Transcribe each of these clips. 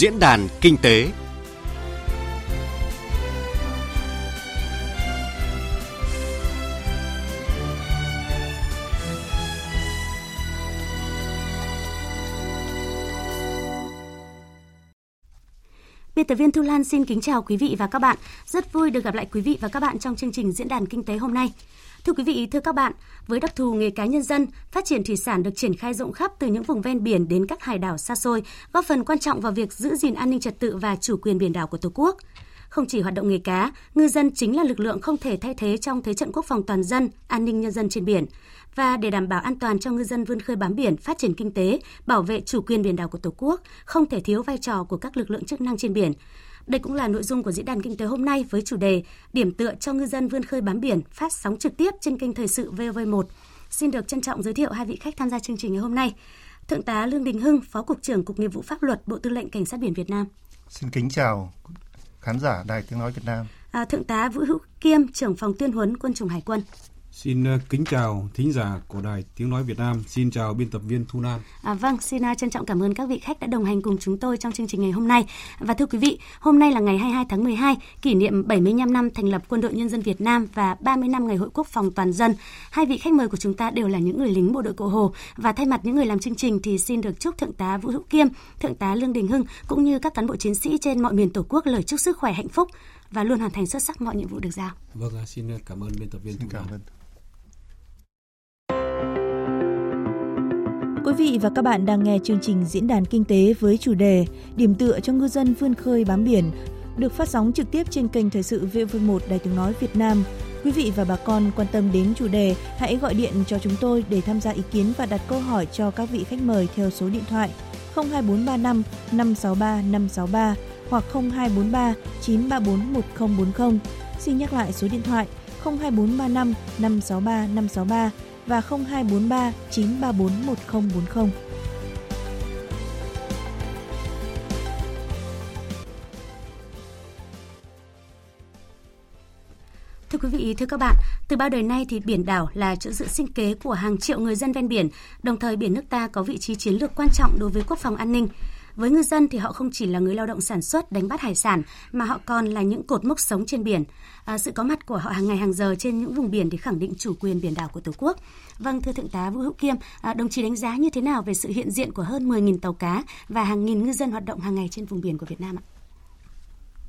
Diễn đàn Kinh tế Biên tập viên Thu Lan xin kính chào quý vị và các bạn. Rất vui được gặp lại quý vị và các bạn trong chương trình Diễn đàn Kinh tế hôm nay. Thưa quý vị, thưa các bạn, với đặc thù nghề cá nhân dân, phát triển thủy sản được triển khai rộng khắp từ những vùng ven biển đến các hải đảo xa xôi, góp phần quan trọng vào việc giữ gìn an ninh trật tự và chủ quyền biển đảo của Tổ quốc. Không chỉ hoạt động nghề cá, ngư dân chính là lực lượng không thể thay thế trong thế trận quốc phòng toàn dân, an ninh nhân dân trên biển. Và để đảm bảo an toàn cho ngư dân vươn khơi bám biển, phát triển kinh tế, bảo vệ chủ quyền biển đảo của Tổ quốc, không thể thiếu vai trò của các lực lượng chức năng trên biển. Đây cũng là nội dung của diễn đàn kinh tế hôm nay với chủ đề Điểm tựa cho ngư dân vươn khơi bám biển phát sóng trực tiếp trên kênh Thời sự VV1. Xin được trân trọng giới thiệu hai vị khách tham gia chương trình ngày hôm nay. Thượng tá Lương Đình Hưng, Phó Cục trưởng Cục Nghiệp vụ Pháp luật Bộ Tư lệnh Cảnh sát biển Việt Nam. Xin kính chào khán giả Đài Tiếng Nói Việt Nam. À, Thượng tá Vũ Hữu Kiêm, trưởng phòng tuyên huấn quân chủng Hải quân. Xin ờ, kính chào thính giả của Đài Tiếng Nói Việt Nam. Xin chào biên tập viên Thu Lan. À, vâng, xin uh, trân trọng cảm ơn các vị khách đã đồng hành cùng chúng tôi trong chương trình ngày hôm nay. Và thưa quý vị, hôm nay là ngày 22 tháng 12, kỷ niệm 75 năm thành lập Quân đội Nhân dân Việt Nam và 30 năm Ngày Hội Quốc phòng Toàn dân. Hai vị khách mời của chúng ta đều là những người lính bộ đội Cụ Hồ. Và thay mặt những người làm chương trình thì xin được chúc Thượng tá Vũ Hữu Kiêm, Thượng tá Lương Đình Hưng cũng như các cán bộ chiến sĩ trên mọi miền Tổ quốc lời chúc sức khỏe hạnh phúc và luôn hoàn thành xuất sắc mọi nhiệm vụ được giao. Vâng, xin cảm ơn biên tập viên Thu Lan. Quý vị và các bạn đang nghe chương trình diễn đàn kinh tế với chủ đề Điểm tựa cho ngư dân vươn khơi bám biển được phát sóng trực tiếp trên kênh Thời sự VV1 Đài Tiếng Nói Việt Nam. Quý vị và bà con quan tâm đến chủ đề, hãy gọi điện cho chúng tôi để tham gia ý kiến và đặt câu hỏi cho các vị khách mời theo số điện thoại 02435 563 563 hoặc 0243 934 1040. Xin nhắc lại số điện thoại 02435 563 563 và 0243 934 1040. Thưa quý vị, thưa các bạn, từ bao đời nay thì biển đảo là chỗ dựa sinh kế của hàng triệu người dân ven biển, đồng thời biển nước ta có vị trí chiến lược quan trọng đối với quốc phòng an ninh. Với ngư dân thì họ không chỉ là người lao động sản xuất đánh bắt hải sản mà họ còn là những cột mốc sống trên biển. À, sự có mặt của họ hàng ngày hàng giờ trên những vùng biển để khẳng định chủ quyền biển đảo của Tổ quốc. Vâng, thưa thượng tá Vũ Hữu Kiêm, à, đồng chí đánh giá như thế nào về sự hiện diện của hơn 10.000 tàu cá và hàng nghìn ngư dân hoạt động hàng ngày trên vùng biển của Việt Nam ạ?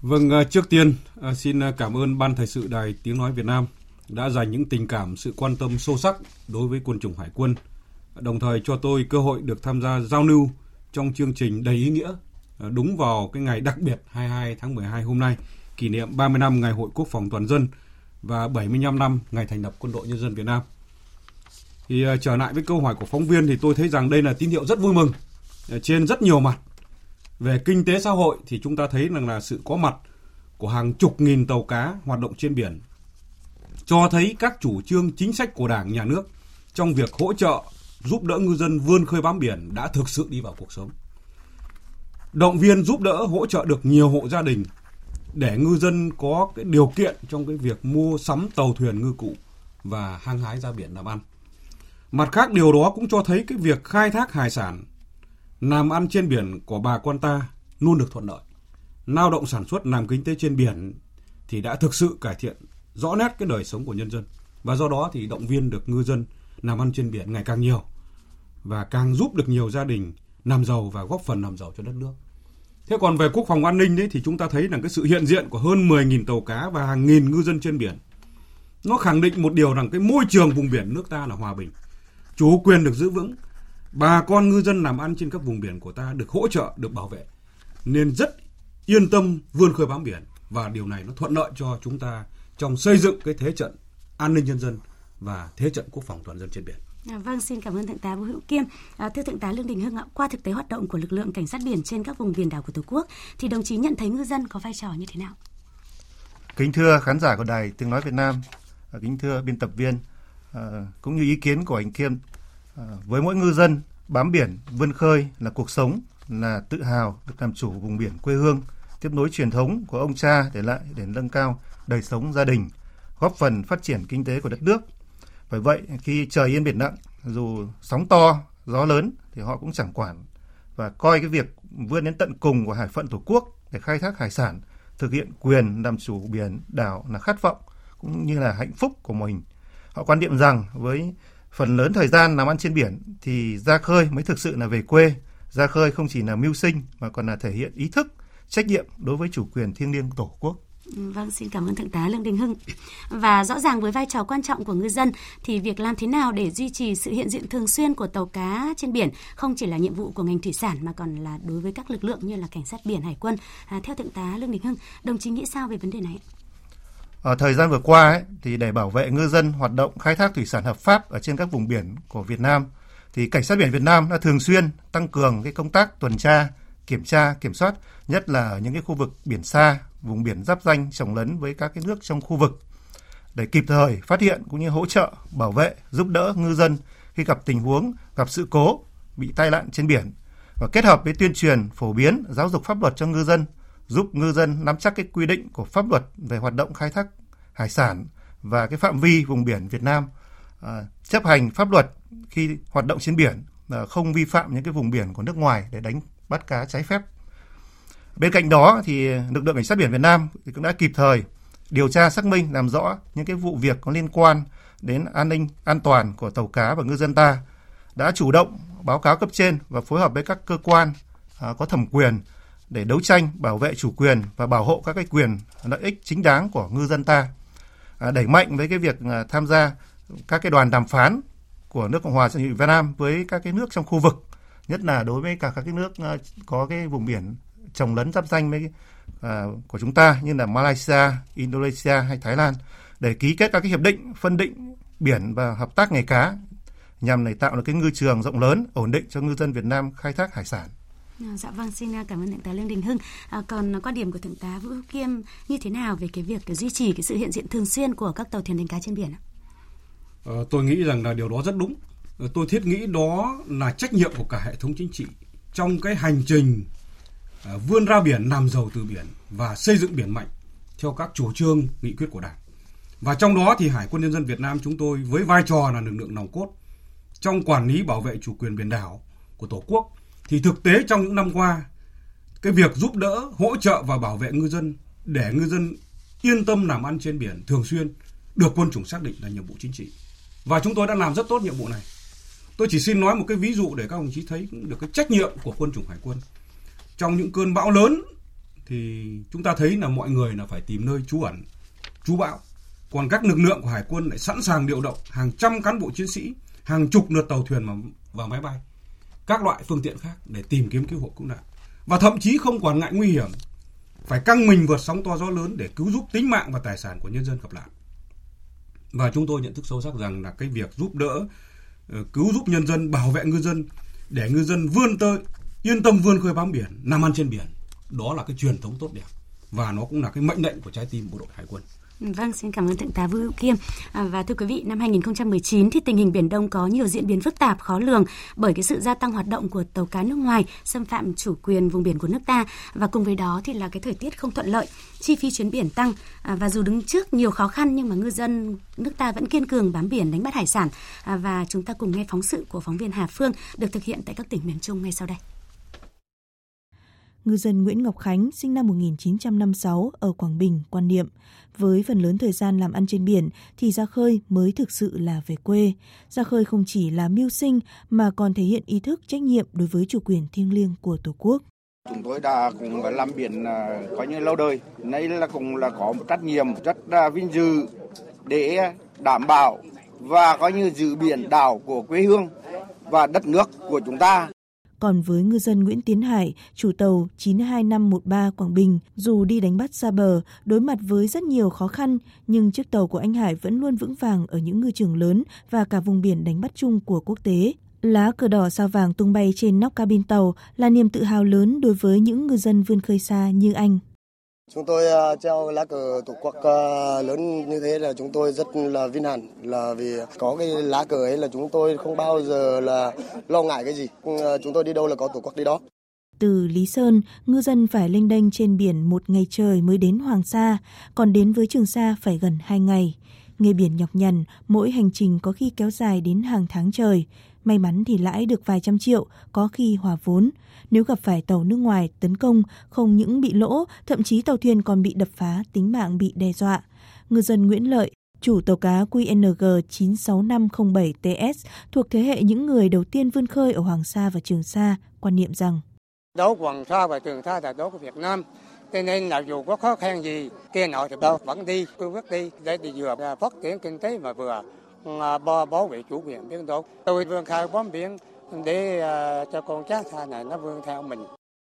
Vâng, à, trước tiên à, xin à, cảm ơn Ban Thời sự Đài Tiếng Nói Việt Nam đã dành những tình cảm, sự quan tâm sâu sắc đối với quân chủng Hải quân, đồng thời cho tôi cơ hội được tham gia giao lưu trong chương trình đầy ý nghĩa ờ, đúng vào cái ngày đặc biệt 22 tháng 12 hôm nay, kỷ niệm 30 năm Ngày Hội Quốc phòng Toàn dân và 75 năm ngày thành lập Quân đội Nhân dân Việt Nam. Thì ờ, trở lại với câu hỏi của phóng viên thì tôi thấy rằng đây là tín hiệu rất vui mừng ờ, trên rất nhiều mặt. Về kinh tế xã hội thì chúng ta thấy rằng là sự có mặt của hàng chục nghìn tàu cá hoạt động trên biển cho thấy các chủ trương chính sách của Đảng, Nhà nước trong việc hỗ trợ giúp đỡ ngư dân vươn khơi bám biển đã thực sự đi vào cuộc sống. Động viên giúp đỡ, hỗ trợ được nhiều hộ gia đình để ngư dân có cái điều kiện trong cái việc mua sắm tàu thuyền ngư cụ và hăng hái ra biển làm ăn. Mặt khác, điều đó cũng cho thấy cái việc khai thác hải sản, làm ăn trên biển của bà con ta luôn được thuận lợi. Lao động sản xuất, làm kinh tế trên biển thì đã thực sự cải thiện rõ nét cái đời sống của nhân dân và do đó thì động viên được ngư dân làm ăn trên biển ngày càng nhiều và càng giúp được nhiều gia đình làm giàu và góp phần làm giàu cho đất nước. Thế còn về quốc phòng an ninh đấy thì chúng ta thấy là cái sự hiện diện của hơn 10.000 tàu cá và hàng nghìn ngư dân trên biển. Nó khẳng định một điều rằng cái môi trường vùng biển nước ta là hòa bình, chủ quyền được giữ vững, bà con ngư dân làm ăn trên các vùng biển của ta được hỗ trợ, được bảo vệ. Nên rất yên tâm vươn khơi bám biển và điều này nó thuận lợi cho chúng ta trong xây dựng cái thế trận an ninh nhân dân và thế trận quốc phòng toàn dân trên biển. À, vâng, xin cảm ơn thượng tá Vũ Hữu Kiêm. À, thưa thượng tá Lương Đình Hưng ạ, qua thực tế hoạt động của lực lượng cảnh sát biển trên các vùng biển đảo của Tổ quốc, thì đồng chí nhận thấy ngư dân có vai trò như thế nào? Kính thưa khán giả của đài Tiếng nói Việt Nam, à, kính thưa biên tập viên, à, cũng như ý kiến của anh Kiêm, à, với mỗi ngư dân bám biển vươn khơi là cuộc sống, là tự hào được làm chủ vùng biển quê hương, tiếp nối truyền thống của ông cha để lại để nâng cao đời sống gia đình, góp phần phát triển kinh tế của đất nước bởi vậy khi trời yên biển lặng, dù sóng to, gió lớn thì họ cũng chẳng quản và coi cái việc vươn đến tận cùng của hải phận Tổ quốc để khai thác hải sản, thực hiện quyền làm chủ biển đảo là khát vọng cũng như là hạnh phúc của mình. Họ quan niệm rằng với phần lớn thời gian làm ăn trên biển thì ra khơi mới thực sự là về quê. Ra khơi không chỉ là mưu sinh mà còn là thể hiện ý thức, trách nhiệm đối với chủ quyền thiêng liêng Tổ quốc. Ừ, vâng, xin cảm ơn Thượng tá Lương Đình Hưng. Và rõ ràng với vai trò quan trọng của ngư dân thì việc làm thế nào để duy trì sự hiện diện thường xuyên của tàu cá trên biển không chỉ là nhiệm vụ của ngành thủy sản mà còn là đối với các lực lượng như là cảnh sát biển, hải quân. À, theo Thượng tá Lương Đình Hưng, đồng chí nghĩ sao về vấn đề này? Ở thời gian vừa qua ấy, thì để bảo vệ ngư dân hoạt động khai thác thủy sản hợp pháp ở trên các vùng biển của Việt Nam thì cảnh sát biển Việt Nam đã thường xuyên tăng cường cái công tác tuần tra, kiểm tra, kiểm soát, nhất là ở những cái khu vực biển xa, vùng biển giáp danh trồng lấn với các cái nước trong khu vực để kịp thời phát hiện cũng như hỗ trợ, bảo vệ, giúp đỡ ngư dân khi gặp tình huống, gặp sự cố, bị tai nạn trên biển và kết hợp với tuyên truyền, phổ biến, giáo dục pháp luật cho ngư dân, giúp ngư dân nắm chắc cái quy định của pháp luật về hoạt động khai thác hải sản và cái phạm vi vùng biển Việt Nam à, chấp hành pháp luật khi hoạt động trên biển à, không vi phạm những cái vùng biển của nước ngoài để đánh bắt cá trái phép. Bên cạnh đó thì lực lượng cảnh sát biển Việt Nam thì cũng đã kịp thời điều tra xác minh làm rõ những cái vụ việc có liên quan đến an ninh an toàn của tàu cá và ngư dân ta đã chủ động báo cáo cấp trên và phối hợp với các cơ quan à, có thẩm quyền để đấu tranh bảo vệ chủ quyền và bảo hộ các cái quyền lợi ích chính đáng của ngư dân ta. À, đẩy mạnh với cái việc à, tham gia các cái đoàn đàm phán của nước Cộng hòa dân chủ Việt Nam với các cái nước trong khu vực nhất là đối với cả các cái nước à, có cái vùng biển trồng lấn giáp danh với à, của chúng ta như là Malaysia, Indonesia hay Thái Lan để ký kết các cái hiệp định phân định biển và hợp tác nghề cá nhằm để tạo được cái ngư trường rộng lớn ổn định cho ngư dân Việt Nam khai thác hải sản. À, dạ vâng, xin à, cảm ơn thượng tá Lương Đình Hưng. À, còn quan điểm của thượng tá Vũ Hữu Kiêm như thế nào về cái việc duy trì cái sự hiện diện thường xuyên của các tàu thuyền đánh cá trên biển ạ? Ờ, tôi nghĩ rằng là điều đó rất đúng. Ờ, tôi thiết nghĩ đó là trách nhiệm của cả hệ thống chính trị trong cái hành trình À, vươn ra biển, làm giàu từ biển và xây dựng biển mạnh theo các chủ trương, nghị quyết của Đảng. Và trong đó thì Hải quân Nhân dân Việt Nam chúng tôi với vai trò là lực lượng nòng cốt trong quản lý bảo vệ chủ quyền biển đảo của Tổ quốc. Thì thực tế trong những năm qua, cái việc giúp đỡ, hỗ trợ và bảo vệ ngư dân, để ngư dân yên tâm làm ăn trên biển thường xuyên được quân chủng xác định là nhiệm vụ chính trị. Và chúng tôi đã làm rất tốt nhiệm vụ này. Tôi chỉ xin nói một cái ví dụ để các đồng chí thấy được cái trách nhiệm của quân chủng hải quân trong những cơn bão lớn thì chúng ta thấy là mọi người là phải tìm nơi trú ẩn, trú bão. Còn các lực lượng của hải quân lại sẵn sàng điều động hàng trăm cán bộ chiến sĩ, hàng chục lượt tàu thuyền và máy bay, các loại phương tiện khác để tìm kiếm cứu hộ cứu nạn. Và thậm chí không quản ngại nguy hiểm, phải căng mình vượt sóng to gió lớn để cứu giúp tính mạng và tài sản của nhân dân gặp nạn. Và chúng tôi nhận thức sâu sắc rằng là cái việc giúp đỡ ờ, cứu giúp nhân dân, bảo vệ ngư dân, để ngư dân vươn tới yên tâm vươn khơi bám biển làm ăn trên biển. Đó là cái truyền thống tốt đẹp. Và nó cũng là cái mệnh lệnh của trái tim bộ đội hải quân. Vâng, xin cảm ơn Thượng tá Vũ Hữu Kiêm. À, và thưa quý vị, năm 2019 thì tình hình Biển Đông có nhiều diễn biến phức tạp, khó lường bởi cái sự gia tăng hoạt động của tàu cá nước ngoài xâm phạm chủ quyền vùng biển của nước ta. Và cùng với đó thì là cái thời tiết không thuận lợi, chi phí chuyến biển tăng. À, và dù đứng trước nhiều khó khăn nhưng mà ngư dân nước ta vẫn kiên cường bám biển đánh bắt hải sản. À, và chúng ta cùng nghe phóng sự của phóng viên Hà Phương được thực hiện tại các tỉnh miền Trung ngay sau đây ngư dân Nguyễn Ngọc Khánh sinh năm 1956 ở Quảng Bình quan niệm, với phần lớn thời gian làm ăn trên biển thì ra khơi mới thực sự là về quê. Ra khơi không chỉ là mưu sinh mà còn thể hiện ý thức trách nhiệm đối với chủ quyền thiêng liêng của Tổ quốc. Chúng tôi đã cùng làm biển à, có như lâu đời, nay là cũng là có một trách nhiệm rất là vinh dự để đảm bảo và coi như giữ biển đảo của quê hương và đất nước của chúng ta. Còn với ngư dân Nguyễn Tiến Hải, chủ tàu 92513 Quảng Bình, dù đi đánh bắt xa bờ, đối mặt với rất nhiều khó khăn, nhưng chiếc tàu của anh Hải vẫn luôn vững vàng ở những ngư trường lớn và cả vùng biển đánh bắt chung của quốc tế. Lá cờ đỏ sao vàng tung bay trên nóc cabin tàu là niềm tự hào lớn đối với những ngư dân vươn khơi xa như anh. Chúng tôi uh, treo lá cờ tổ quốc uh, lớn như thế là chúng tôi rất là vinh hạnh là vì có cái lá cờ ấy là chúng tôi không bao giờ là lo ngại cái gì. Uh, chúng tôi đi đâu là có tổ quốc đi đó. Từ Lý Sơn, ngư dân phải lênh đênh trên biển một ngày trời mới đến Hoàng Sa, còn đến với Trường Sa phải gần hai ngày. Nghề biển nhọc nhằn, mỗi hành trình có khi kéo dài đến hàng tháng trời. May mắn thì lãi được vài trăm triệu, có khi hòa vốn. Nếu gặp phải tàu nước ngoài tấn công, không những bị lỗ, thậm chí tàu thuyền còn bị đập phá, tính mạng bị đe dọa. Ngư dân Nguyễn Lợi, chủ tàu cá QNG 96507TS thuộc thế hệ những người đầu tiên vươn khơi ở Hoàng Sa và Trường Sa, quan niệm rằng Đấu Hoàng Sa và Trường Sa là đấu của Việt Nam, cho nên là dù có khó khăn gì, kia nọ thì đâu vẫn đi, cương quyết đi để đi vừa à, phát triển kinh tế mà vừa à, bảo, bảo vệ chủ quyền biển đảo. Tôi vươn khơi bám biển để uh, cho con cháu xa này nó vươn theo mình.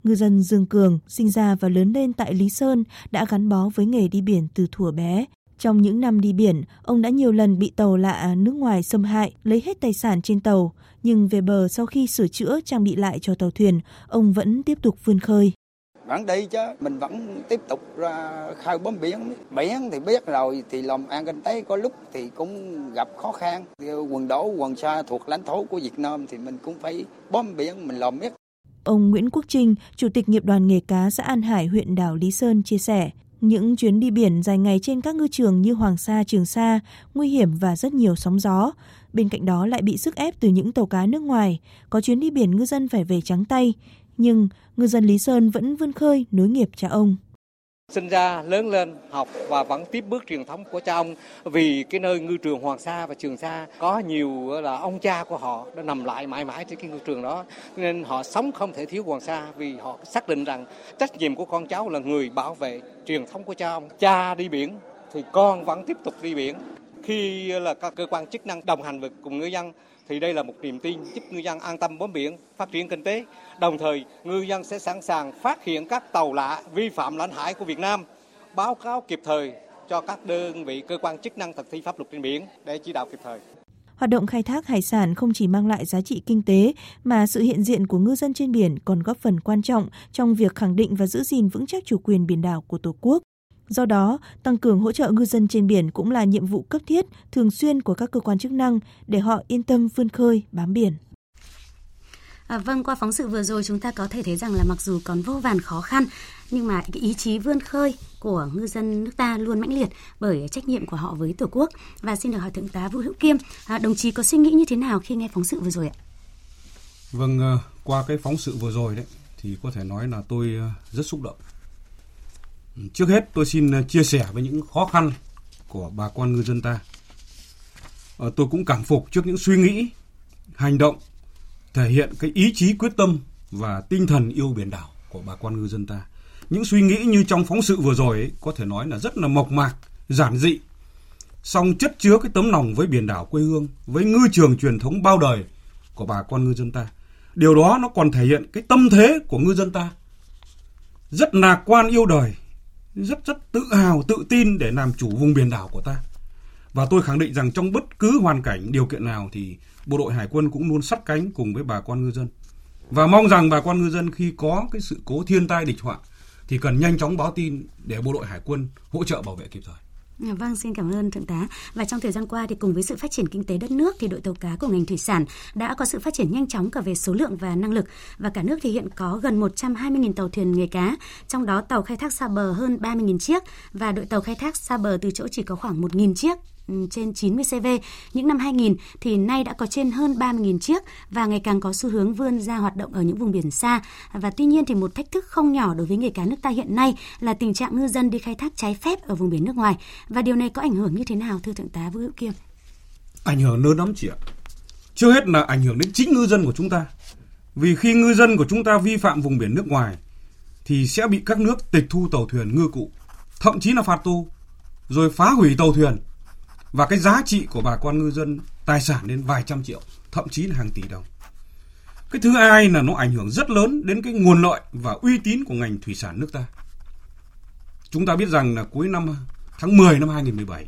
Ngư dân Dương Cường sinh ra và lớn lên tại Lý Sơn đã gắn bó với nghề đi biển từ thuở bé. Trong những năm đi biển, ông đã nhiều lần bị tàu lạ nước ngoài xâm hại, lấy hết tài sản trên tàu. Nhưng về bờ sau khi sửa chữa trang bị lại cho tàu thuyền, ông vẫn tiếp tục vươn khơi. Vẫn đi chứ, mình vẫn tiếp tục ra khơi bấm biển. Biển thì biết rồi, thì làm ăn kinh tế có lúc thì cũng gặp khó khăn. Quần đảo, quần xa thuộc lãnh thổ của Việt Nam thì mình cũng phải bấm biển, mình làm biết. Ông Nguyễn Quốc Trinh, Chủ tịch nghiệp đoàn nghề cá xã An Hải, huyện đảo Lý Sơn chia sẻ, những chuyến đi biển dài ngày trên các ngư trường như Hoàng Sa, Trường Sa, nguy hiểm và rất nhiều sóng gió. Bên cạnh đó lại bị sức ép từ những tàu cá nước ngoài. Có chuyến đi biển ngư dân phải về trắng tay. Nhưng ngư dân Lý Sơn vẫn vươn khơi nối nghiệp cha ông. Sinh ra, lớn lên, học và vẫn tiếp bước truyền thống của cha ông. Vì cái nơi ngư trường Hoàng Sa và Trường Sa có nhiều là, ông cha của họ đã nằm lại mãi mãi trên cái ngư trường đó. Nên họ sống không thể thiếu Hoàng Sa vì họ xác định rằng trách nhiệm của con cháu là người bảo vệ truyền thống của cha ông. Cha đi biển thì con vẫn tiếp tục đi biển. Khi là, các cơ quan chức năng đồng hành với cùng ngư dân thì đây là một niềm tin giúp ngư dân an tâm bám biển, phát triển kinh tế. Đồng thời, ngư dân sẽ sẵn sàng phát hiện các tàu lạ vi phạm lãnh hải của Việt Nam, báo cáo kịp thời cho các đơn vị cơ quan chức năng thực thi pháp luật trên biển để chỉ đạo kịp thời. Hoạt động khai thác hải sản không chỉ mang lại giá trị kinh tế mà sự hiện diện của ngư dân trên biển còn góp phần quan trọng trong việc khẳng định và giữ gìn vững chắc chủ quyền biển đảo của Tổ quốc. Do đó, tăng cường hỗ trợ ngư dân trên biển cũng là nhiệm vụ cấp thiết, thường xuyên của các cơ quan chức năng để họ yên tâm vươn khơi, bám biển. À, vâng, qua phóng sự vừa rồi chúng ta có thể thấy rằng là mặc dù còn vô vàn khó khăn, nhưng mà cái ý chí vươn khơi của ngư dân nước ta luôn mãnh liệt bởi trách nhiệm của họ với Tổ quốc. Và xin được hỏi Thượng tá Vũ Hữu Kiêm, à, đồng chí có suy nghĩ như thế nào khi nghe phóng sự vừa rồi ạ? Vâng, ờ, qua cái phóng sự vừa rồi đấy, thì có thể nói là tôi ờ, rất xúc động Trước hết tôi xin ờ, chia sẻ với những khó khăn của bà con ngư dân ta. Ờ, tôi cũng cảm phục trước những suy nghĩ, hành động thể hiện cái ý chí quyết tâm và tinh thần yêu biển đảo của bà con ngư dân ta. Những suy nghĩ như trong phóng sự vừa rồi ấy, có thể nói là rất là mộc mạc, giản dị, song chất chứa cái tấm lòng với biển đảo quê hương, với ngư trường truyền thống bao đời của bà con ngư dân ta. Điều đó nó còn thể hiện cái tâm thế của ngư dân ta. Rất lạc quan yêu đời, rất rất tự hào, tự tin để làm chủ vùng biển đảo của ta. Và tôi khẳng định rằng trong bất cứ hoàn cảnh, điều kiện nào thì bộ đội hải quân cũng luôn sắt cánh cùng với bà con ngư dân. Và mong rằng bà con ngư dân khi có cái sự cố thiên tai địch họa thì cần nhanh chóng báo tin để bộ đội hải quân hỗ trợ bảo vệ kịp thời. Dạ vâng, xin cảm ơn Thượng tá. Và trong thời gian qua thì cùng với sự phát triển kinh tế đất nước thì đội tàu cá của ngành thủy sản đã có sự phát triển nhanh chóng cả về số lượng và năng lực. Và cả nước thì hiện có gần 120.000 tàu thuyền nghề cá, trong đó tàu khai thác xa bờ hơn 30.000 chiếc và đội tàu khai thác xa bờ từ chỗ chỉ có khoảng 1.000 chiếc Ừ, trên 90 CV. Những năm 2000 thì nay đã có trên hơn 30.000 chiếc và ngày càng có xu hướng vươn ra hoạt động ở những vùng biển xa. Và tuy nhiên thì một thách thức không nhỏ đối với nghề cá nước ta hiện nay là tình trạng ngư dân đi khai thác trái phép ở vùng biển nước ngoài. Và điều này có ảnh hưởng như thế nào thưa thượng tá Vũ Hữu Kiêm? Ảnh hưởng lớn lắm chị ạ. Chưa hết là ảnh hưởng đến chính ngư dân của chúng ta. Vì khi ngư dân của chúng ta vi phạm vùng biển nước ngoài thì sẽ bị các nước tịch thu tàu thuyền ngư cụ, thậm chí là phạt tù, rồi phá hủy tàu thuyền và cái giá trị của bà con ngư dân tài sản đến vài trăm triệu, thậm chí là hàng tỷ đồng. Cái thứ hai là nó ảnh hưởng rất lớn đến cái nguồn lợi và uy tín của ngành thủy sản nước ta. Chúng ta biết rằng là cuối năm tháng 10 năm 2017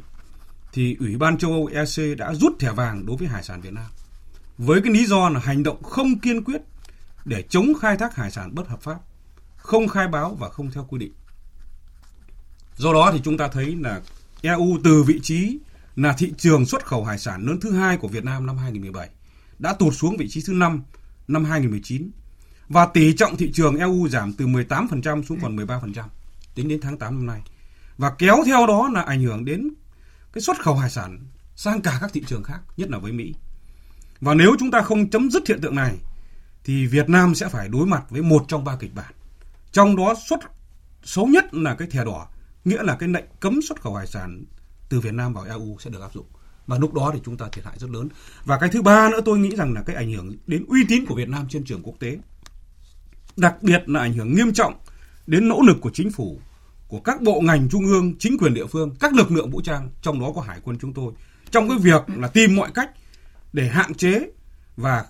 thì Ủy ban châu Âu EC đã rút thẻ vàng đối với hải sản Việt Nam. Với cái lý do là hành động không kiên quyết để chống khai thác hải sản bất hợp pháp, không khai báo và không theo quy định. Do đó thì chúng ta thấy là EU từ vị trí là thị trường xuất khẩu hải sản lớn thứ hai của Việt Nam năm 2017, đã tụt xuống vị trí thứ 5 năm 2019 và tỷ trọng thị trường EU giảm từ 18% xuống còn 13% tính đến tháng 8 năm nay. Và kéo theo đó là ảnh hưởng đến cái xuất khẩu hải sản sang cả các thị trường khác, nhất là với Mỹ. Và nếu chúng ta không chấm dứt hiện tượng này thì Việt Nam sẽ phải đối mặt với một trong ba kịch bản. Trong đó xuất xấu nhất là cái thẻ đỏ, nghĩa là cái lệnh cấm xuất khẩu hải sản từ Việt Nam vào EU sẽ được áp dụng. Và lúc đó thì chúng ta thiệt hại rất lớn. Và cái thứ ba nữa tôi nghĩ rằng là cái ảnh hưởng đến uy tín của Việt Nam trên trường quốc tế. Đặc biệt là ảnh hưởng nghiêm trọng đến nỗ lực của chính phủ, của các bộ ngành trung ương, chính quyền địa phương, các lực lượng vũ trang, trong đó có hải quân chúng tôi, trong cái việc là tìm mọi cách để hạn chế và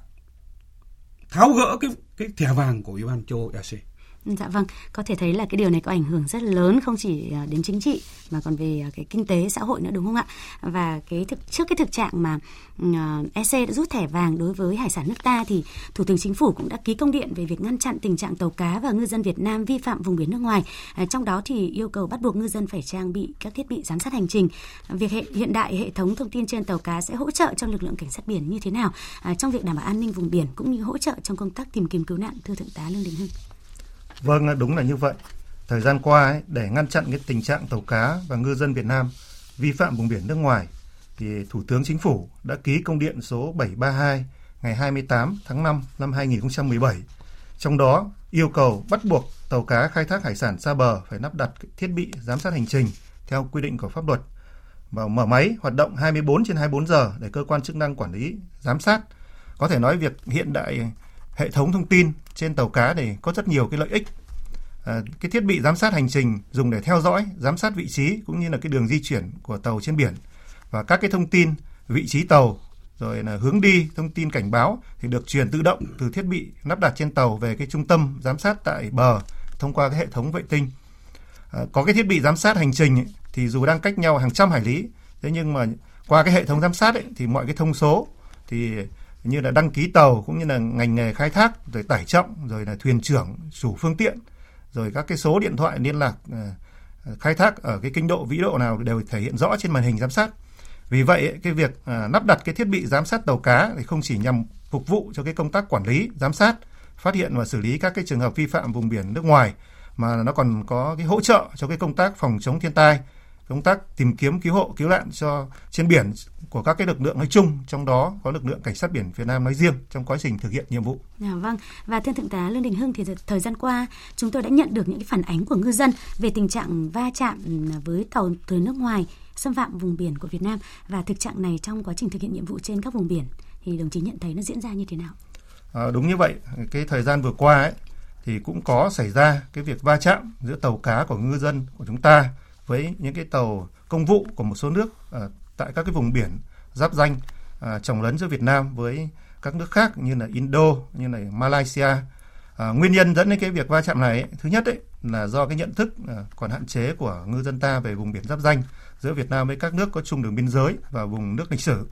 tháo gỡ cái cái thẻ vàng của Ủy ban châu Âu EC. Dạ vâng, có thể thấy là cái điều này có ảnh hưởng rất lớn không chỉ à, đến chính trị mà còn về à, cái kinh tế xã hội nữa đúng không ạ? Và cái thực trước cái thực trạng mà ừ, à, EC đã rút thẻ vàng đối với hải sản nước ta thì Thủ tướng Chính phủ cũng đã ký công điện về việc ngăn chặn tình trạng tàu cá và ngư dân Việt Nam vi phạm vùng biển nước ngoài. Trong đó thì yêu cầu bắt buộc ngư dân phải trang bị các thiết bị giám sát hành trình. Việc hệ, hiện đại hệ thống thông tin trên tàu cá sẽ hỗ trợ cho lực lượng cảnh sát biển như thế nào trong việc đảm bảo an ninh vùng biển cũng như hỗ trợ trong công tác tìm kiếm cứu nạn thưa thượng tá Lương Đình Hưng. Vâng, đúng là như vậy. Thời gian qua ấy, để ngăn chặn cái tình trạng tàu cá và ngư dân Việt Nam vi phạm vùng biển nước ngoài thì Thủ tướng Chính phủ đã ký công điện số 732 ngày 28 tháng 5 năm 2017. Trong đó yêu cầu bắt buộc tàu cá khai thác hải sản xa bờ phải lắp đặt thiết bị giám sát hành trình theo quy định của pháp luật và mở máy hoạt động 24 trên 24 giờ để cơ quan chức năng quản lý, giám sát. Có thể nói việc hiện đại hệ thống thông tin trên tàu cá để có rất nhiều cái lợi ích. À, cái thiết bị giám sát hành trình dùng để theo dõi giám sát vị trí cũng như là cái đường di chuyển của tàu trên biển. Và các cái thông tin vị trí tàu rồi là hướng đi thông tin cảnh báo thì được truyền tự động từ thiết bị lắp đặt trên tàu về cái trung tâm giám sát tại bờ thông qua cái hệ thống vệ tinh. À, có cái thiết bị giám sát hành trình ấy, thì dù đang cách nhau hàng trăm hải lý thế nhưng mà qua cái hệ thống giám sát ấy, thì mọi cái thông số thì như là đăng ký tàu cũng như là ngành nghề khai thác, rồi tải trọng, rồi là thuyền trưởng, chủ phương tiện, rồi các cái số điện thoại liên lạc ờ, ờ, khai thác ở cái kinh độ, vĩ độ nào đều thể hiện rõ trên màn hình giám sát. Vì vậy cái việc ờ, lắp đặt cái thiết bị giám sát tàu cá thì không chỉ nhằm phục vụ cho cái công tác quản lý, giám sát, phát hiện và xử lý các cái trường hợp vi phạm vùng biển nước ngoài, mà nó còn có cái hỗ trợ cho cái công tác phòng chống thiên tai công tác tìm kiếm cứu hộ cứu nạn cho trên biển của các cái lực lượng nói chung trong đó có lực lượng cảnh sát biển Việt Nam nói riêng trong quá trình thực hiện nhiệm vụ. À, vâng và thưa thượng tá Lương Đình Hưng thì thời gian qua chúng tôi đã nhận được những cái phản ánh của ngư dân về tình trạng va chạm với tàu từ nước ngoài xâm phạm vùng biển của Việt Nam và thực trạng này trong quá trình thực hiện nhiệm vụ trên các vùng biển thì đồng chí nhận thấy nó diễn ra như thế nào? À, đúng như vậy cái thời gian vừa qua ấy thì cũng có xảy ra cái việc va chạm giữa tàu cá của ngư dân của chúng ta với những cái tàu công vụ của một số nước uh, tại các cái vùng biển giáp danh uh, trồng lấn giữa Việt Nam với các nước khác như là Indo, như là Malaysia. À, nguyên nhân dẫn đến cái việc va chạm này ấy, thứ nhất ấy, là do cái nhận thức à, còn hạn chế của ngư dân ta về vùng biển giáp danh giữa Việt Nam với các nước có chung đường biên giới và vùng nước lịch sử.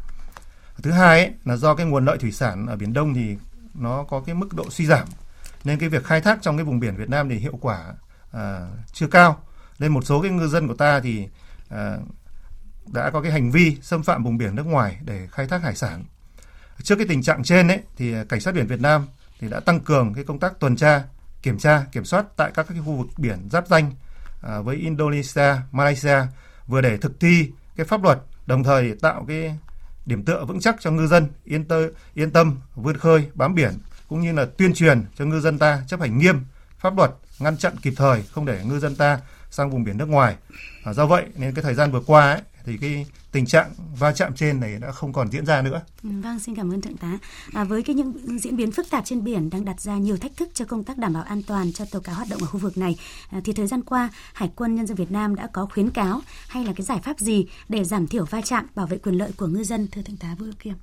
Thứ hai ấy, là do cái nguồn lợi thủy sản ở biển Đông thì nó có cái mức độ suy giảm nên cái việc khai thác trong cái vùng biển Việt Nam thì hiệu quả à, chưa cao nên một số cái ngư dân của ta thì à, đã có cái hành vi xâm phạm vùng biển nước ngoài để khai thác hải sản. Trước cái tình trạng trên ấy, thì ờ, cảnh sát biển Việt Nam thì đã tăng cường cái công tác tuần tra, kiểm tra, kiểm soát tại các cái khu vực biển giáp danh à, với Indonesia, Malaysia vừa để thực thi cái pháp luật, đồng thời tạo cái điểm tựa vững chắc cho ngư dân yên tơ, yên tâm vươn khơi bám biển cũng như là tuyên truyền cho ngư dân ta chấp hành nghiêm pháp luật ngăn chặn kịp thời không để ngư dân ta sang vùng biển nước ngoài. À, do vậy nên cái thời gian vừa qua ấy, thì cái tình trạng va chạm trên này đã không còn diễn ra nữa. Ừ, vâng, xin cảm ơn thượng tá. À, với cái những diễn biến phức tạp trên biển đang đặt ra nhiều thách thức cho công tác đảm bảo an toàn cho tàu cá hoạt động ở khu vực này, à, thì thời gian qua Hải quân Nhân dân Việt Nam đã có khuyến cáo hay là cái giải pháp gì để giảm thiểu va chạm, bảo vệ quyền lợi của ngư dân, thưa thượng tá Vũ Kiêm?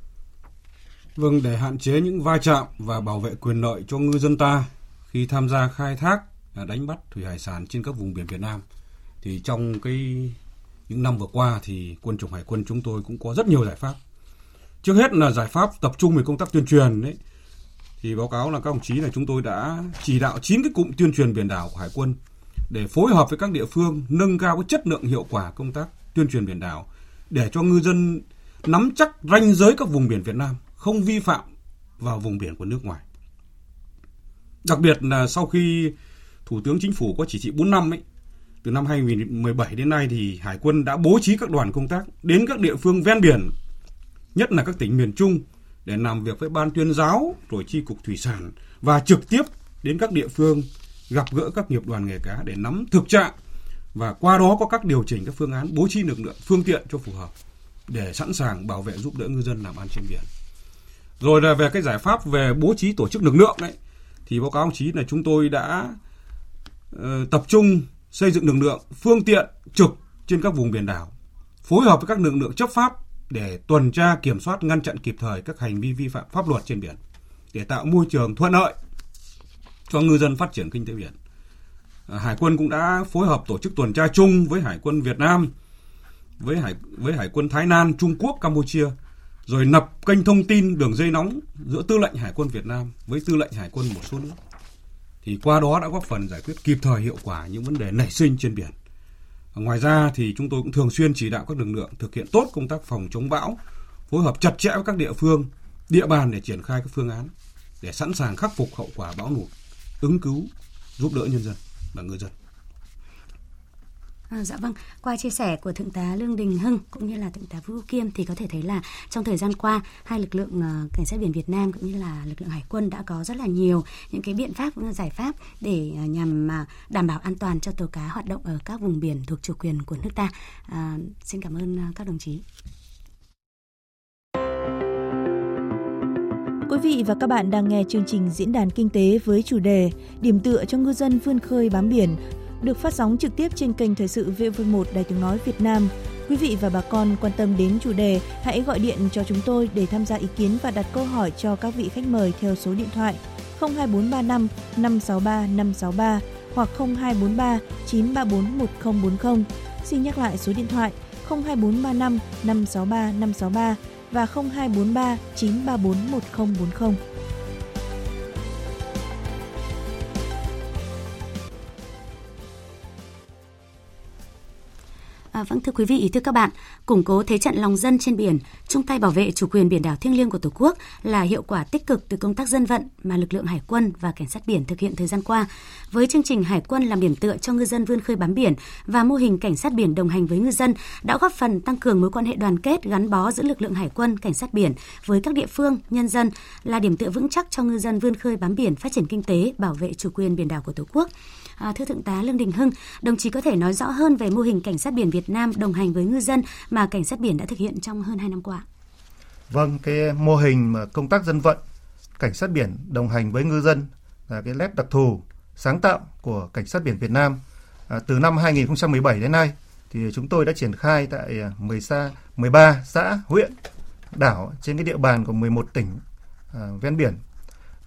Vâng, để hạn chế những va chạm và bảo vệ quyền lợi cho ngư dân ta khi tham gia khai thác đánh bắt thủy hải sản trên các vùng biển Việt Nam thì trong cái những năm vừa qua thì quân chủng hải quân chúng tôi cũng có rất nhiều giải pháp. Trước hết là giải pháp tập trung về công tác tuyên truyền đấy. Thì báo cáo là các đồng chí là chúng tôi đã chỉ đạo 9 cái cụm tuyên truyền biển đảo của hải quân để phối hợp với các địa phương nâng cao cái chất lượng hiệu quả công tác tuyên truyền biển đảo để cho ngư dân nắm chắc ranh giới các vùng biển Việt Nam, không vi phạm vào vùng biển của nước ngoài. Đặc biệt là sau khi Thủ tướng Chính phủ có chỉ thị 4 năm ấy, từ năm 2017 đến nay thì Hải quân đã bố trí các đoàn công tác đến các địa phương ven biển, nhất là các tỉnh miền Trung để làm việc với ban tuyên giáo rồi chi cục thủy sản và trực tiếp đến các địa phương gặp gỡ các nghiệp đoàn nghề cá để nắm thực trạng và qua đó có các điều chỉnh các phương án bố trí lực lượng phương tiện cho phù hợp để sẵn sàng bảo vệ giúp đỡ ngư dân làm ăn trên biển. Rồi là về cái giải pháp về bố trí tổ chức lực lượng đấy thì báo cáo ông chí là chúng tôi đã Ờ, tập trung xây dựng lực lượng phương tiện trực trên các vùng biển đảo, phối hợp với các lực lượng chấp pháp để tuần tra kiểm soát ngăn chặn kịp thời các hành vi vi phạm pháp luật trên biển để tạo môi trường thuận lợi cho ngư dân phát triển kinh tế biển. Ờ, Hải quân cũng đã phối hợp tổ chức tuần tra chung với Hải quân Việt Nam, với Hải với Hải quân Thái Lan, Trung Quốc, Campuchia, rồi lập kênh thông tin đường dây nóng giữa Tư lệnh Hải quân Việt Nam với Tư lệnh Hải quân một số nước. Thì qua đó đã góp phần giải quyết kịp thời hiệu quả những vấn đề nảy sinh trên biển. Ngoài ra thì chúng tôi cũng thường xuyên chỉ đạo các lực lượng thực hiện tốt công tác phòng chống bão, phối hợp chặt chẽ với các địa phương, địa bàn để triển khai các phương án để sẵn sàng khắc phục hậu quả bão lụt, ứng cứu, giúp đỡ nhân dân và ngư dân. À, dạ vâng, qua chia sẻ của Thượng tá Lương Đình Hưng cũng như là Thượng tá Vũ Kiêm thì có thể thấy là trong thời gian qua hai lực lượng uh, cảnh sát biển Việt Nam cũng như là lực lượng hải quân đã có rất là nhiều những cái biện pháp cũng như giải pháp để uh, nhằm uh, đảm bảo an toàn cho tàu cá hoạt động ở các vùng biển thuộc chủ quyền của nước ta. À, xin cảm ơn uh, các đồng chí. Quý vị và các bạn đang nghe chương trình diễn đàn kinh tế với chủ đề Điểm tựa cho ngư dân vươn khơi bám biển được phát sóng trực tiếp trên kênh Thời sự VV1 Đài Tiếng Nói Việt Nam. Quý vị và bà con quan tâm đến chủ đề, hãy gọi điện cho chúng tôi để tham gia ý kiến và đặt câu hỏi cho các vị khách mời theo số điện thoại 02435 563 563 hoặc 0243 934 1040. Xin nhắc lại số điện thoại 02435 563 563 và 0243 934 1040. À, vâng thưa quý vị, thưa các bạn, củng cố thế trận lòng dân trên biển, chung tay bảo vệ chủ quyền biển đảo thiêng liêng của Tổ quốc là hiệu quả tích cực từ công tác dân vận mà lực lượng hải quân và cảnh sát biển thực hiện thời gian qua. Với chương trình Hải quân làm điểm tựa cho ngư dân vươn khơi bám biển và mô hình cảnh sát biển đồng hành với ngư dân đã góp phần tăng cường mối quan hệ đoàn kết gắn bó giữa lực lượng hải quân, cảnh sát biển với các địa phương, nhân dân là điểm tựa vững chắc cho ngư dân vươn khơi bám biển, phát triển kinh tế, bảo vệ chủ quyền biển đảo của Tổ quốc. À, thưa Thượng tá Lương Đình Hưng, đồng chí có thể nói rõ hơn về mô hình cảnh sát biển Việt Việt Nam đồng hành với ngư dân mà cảnh sát biển đã thực hiện trong hơn 2 năm qua? Vâng, cái mô hình mà công tác dân vận, cảnh sát biển đồng hành với ngư dân là cái nét đặc thù sáng tạo của cảnh sát biển Việt Nam. À, từ năm 2017 đến nay thì chúng tôi đã triển khai tại 10 xã, 13 xã, huyện, đảo trên cái địa bàn của 11 tỉnh à, ven biển.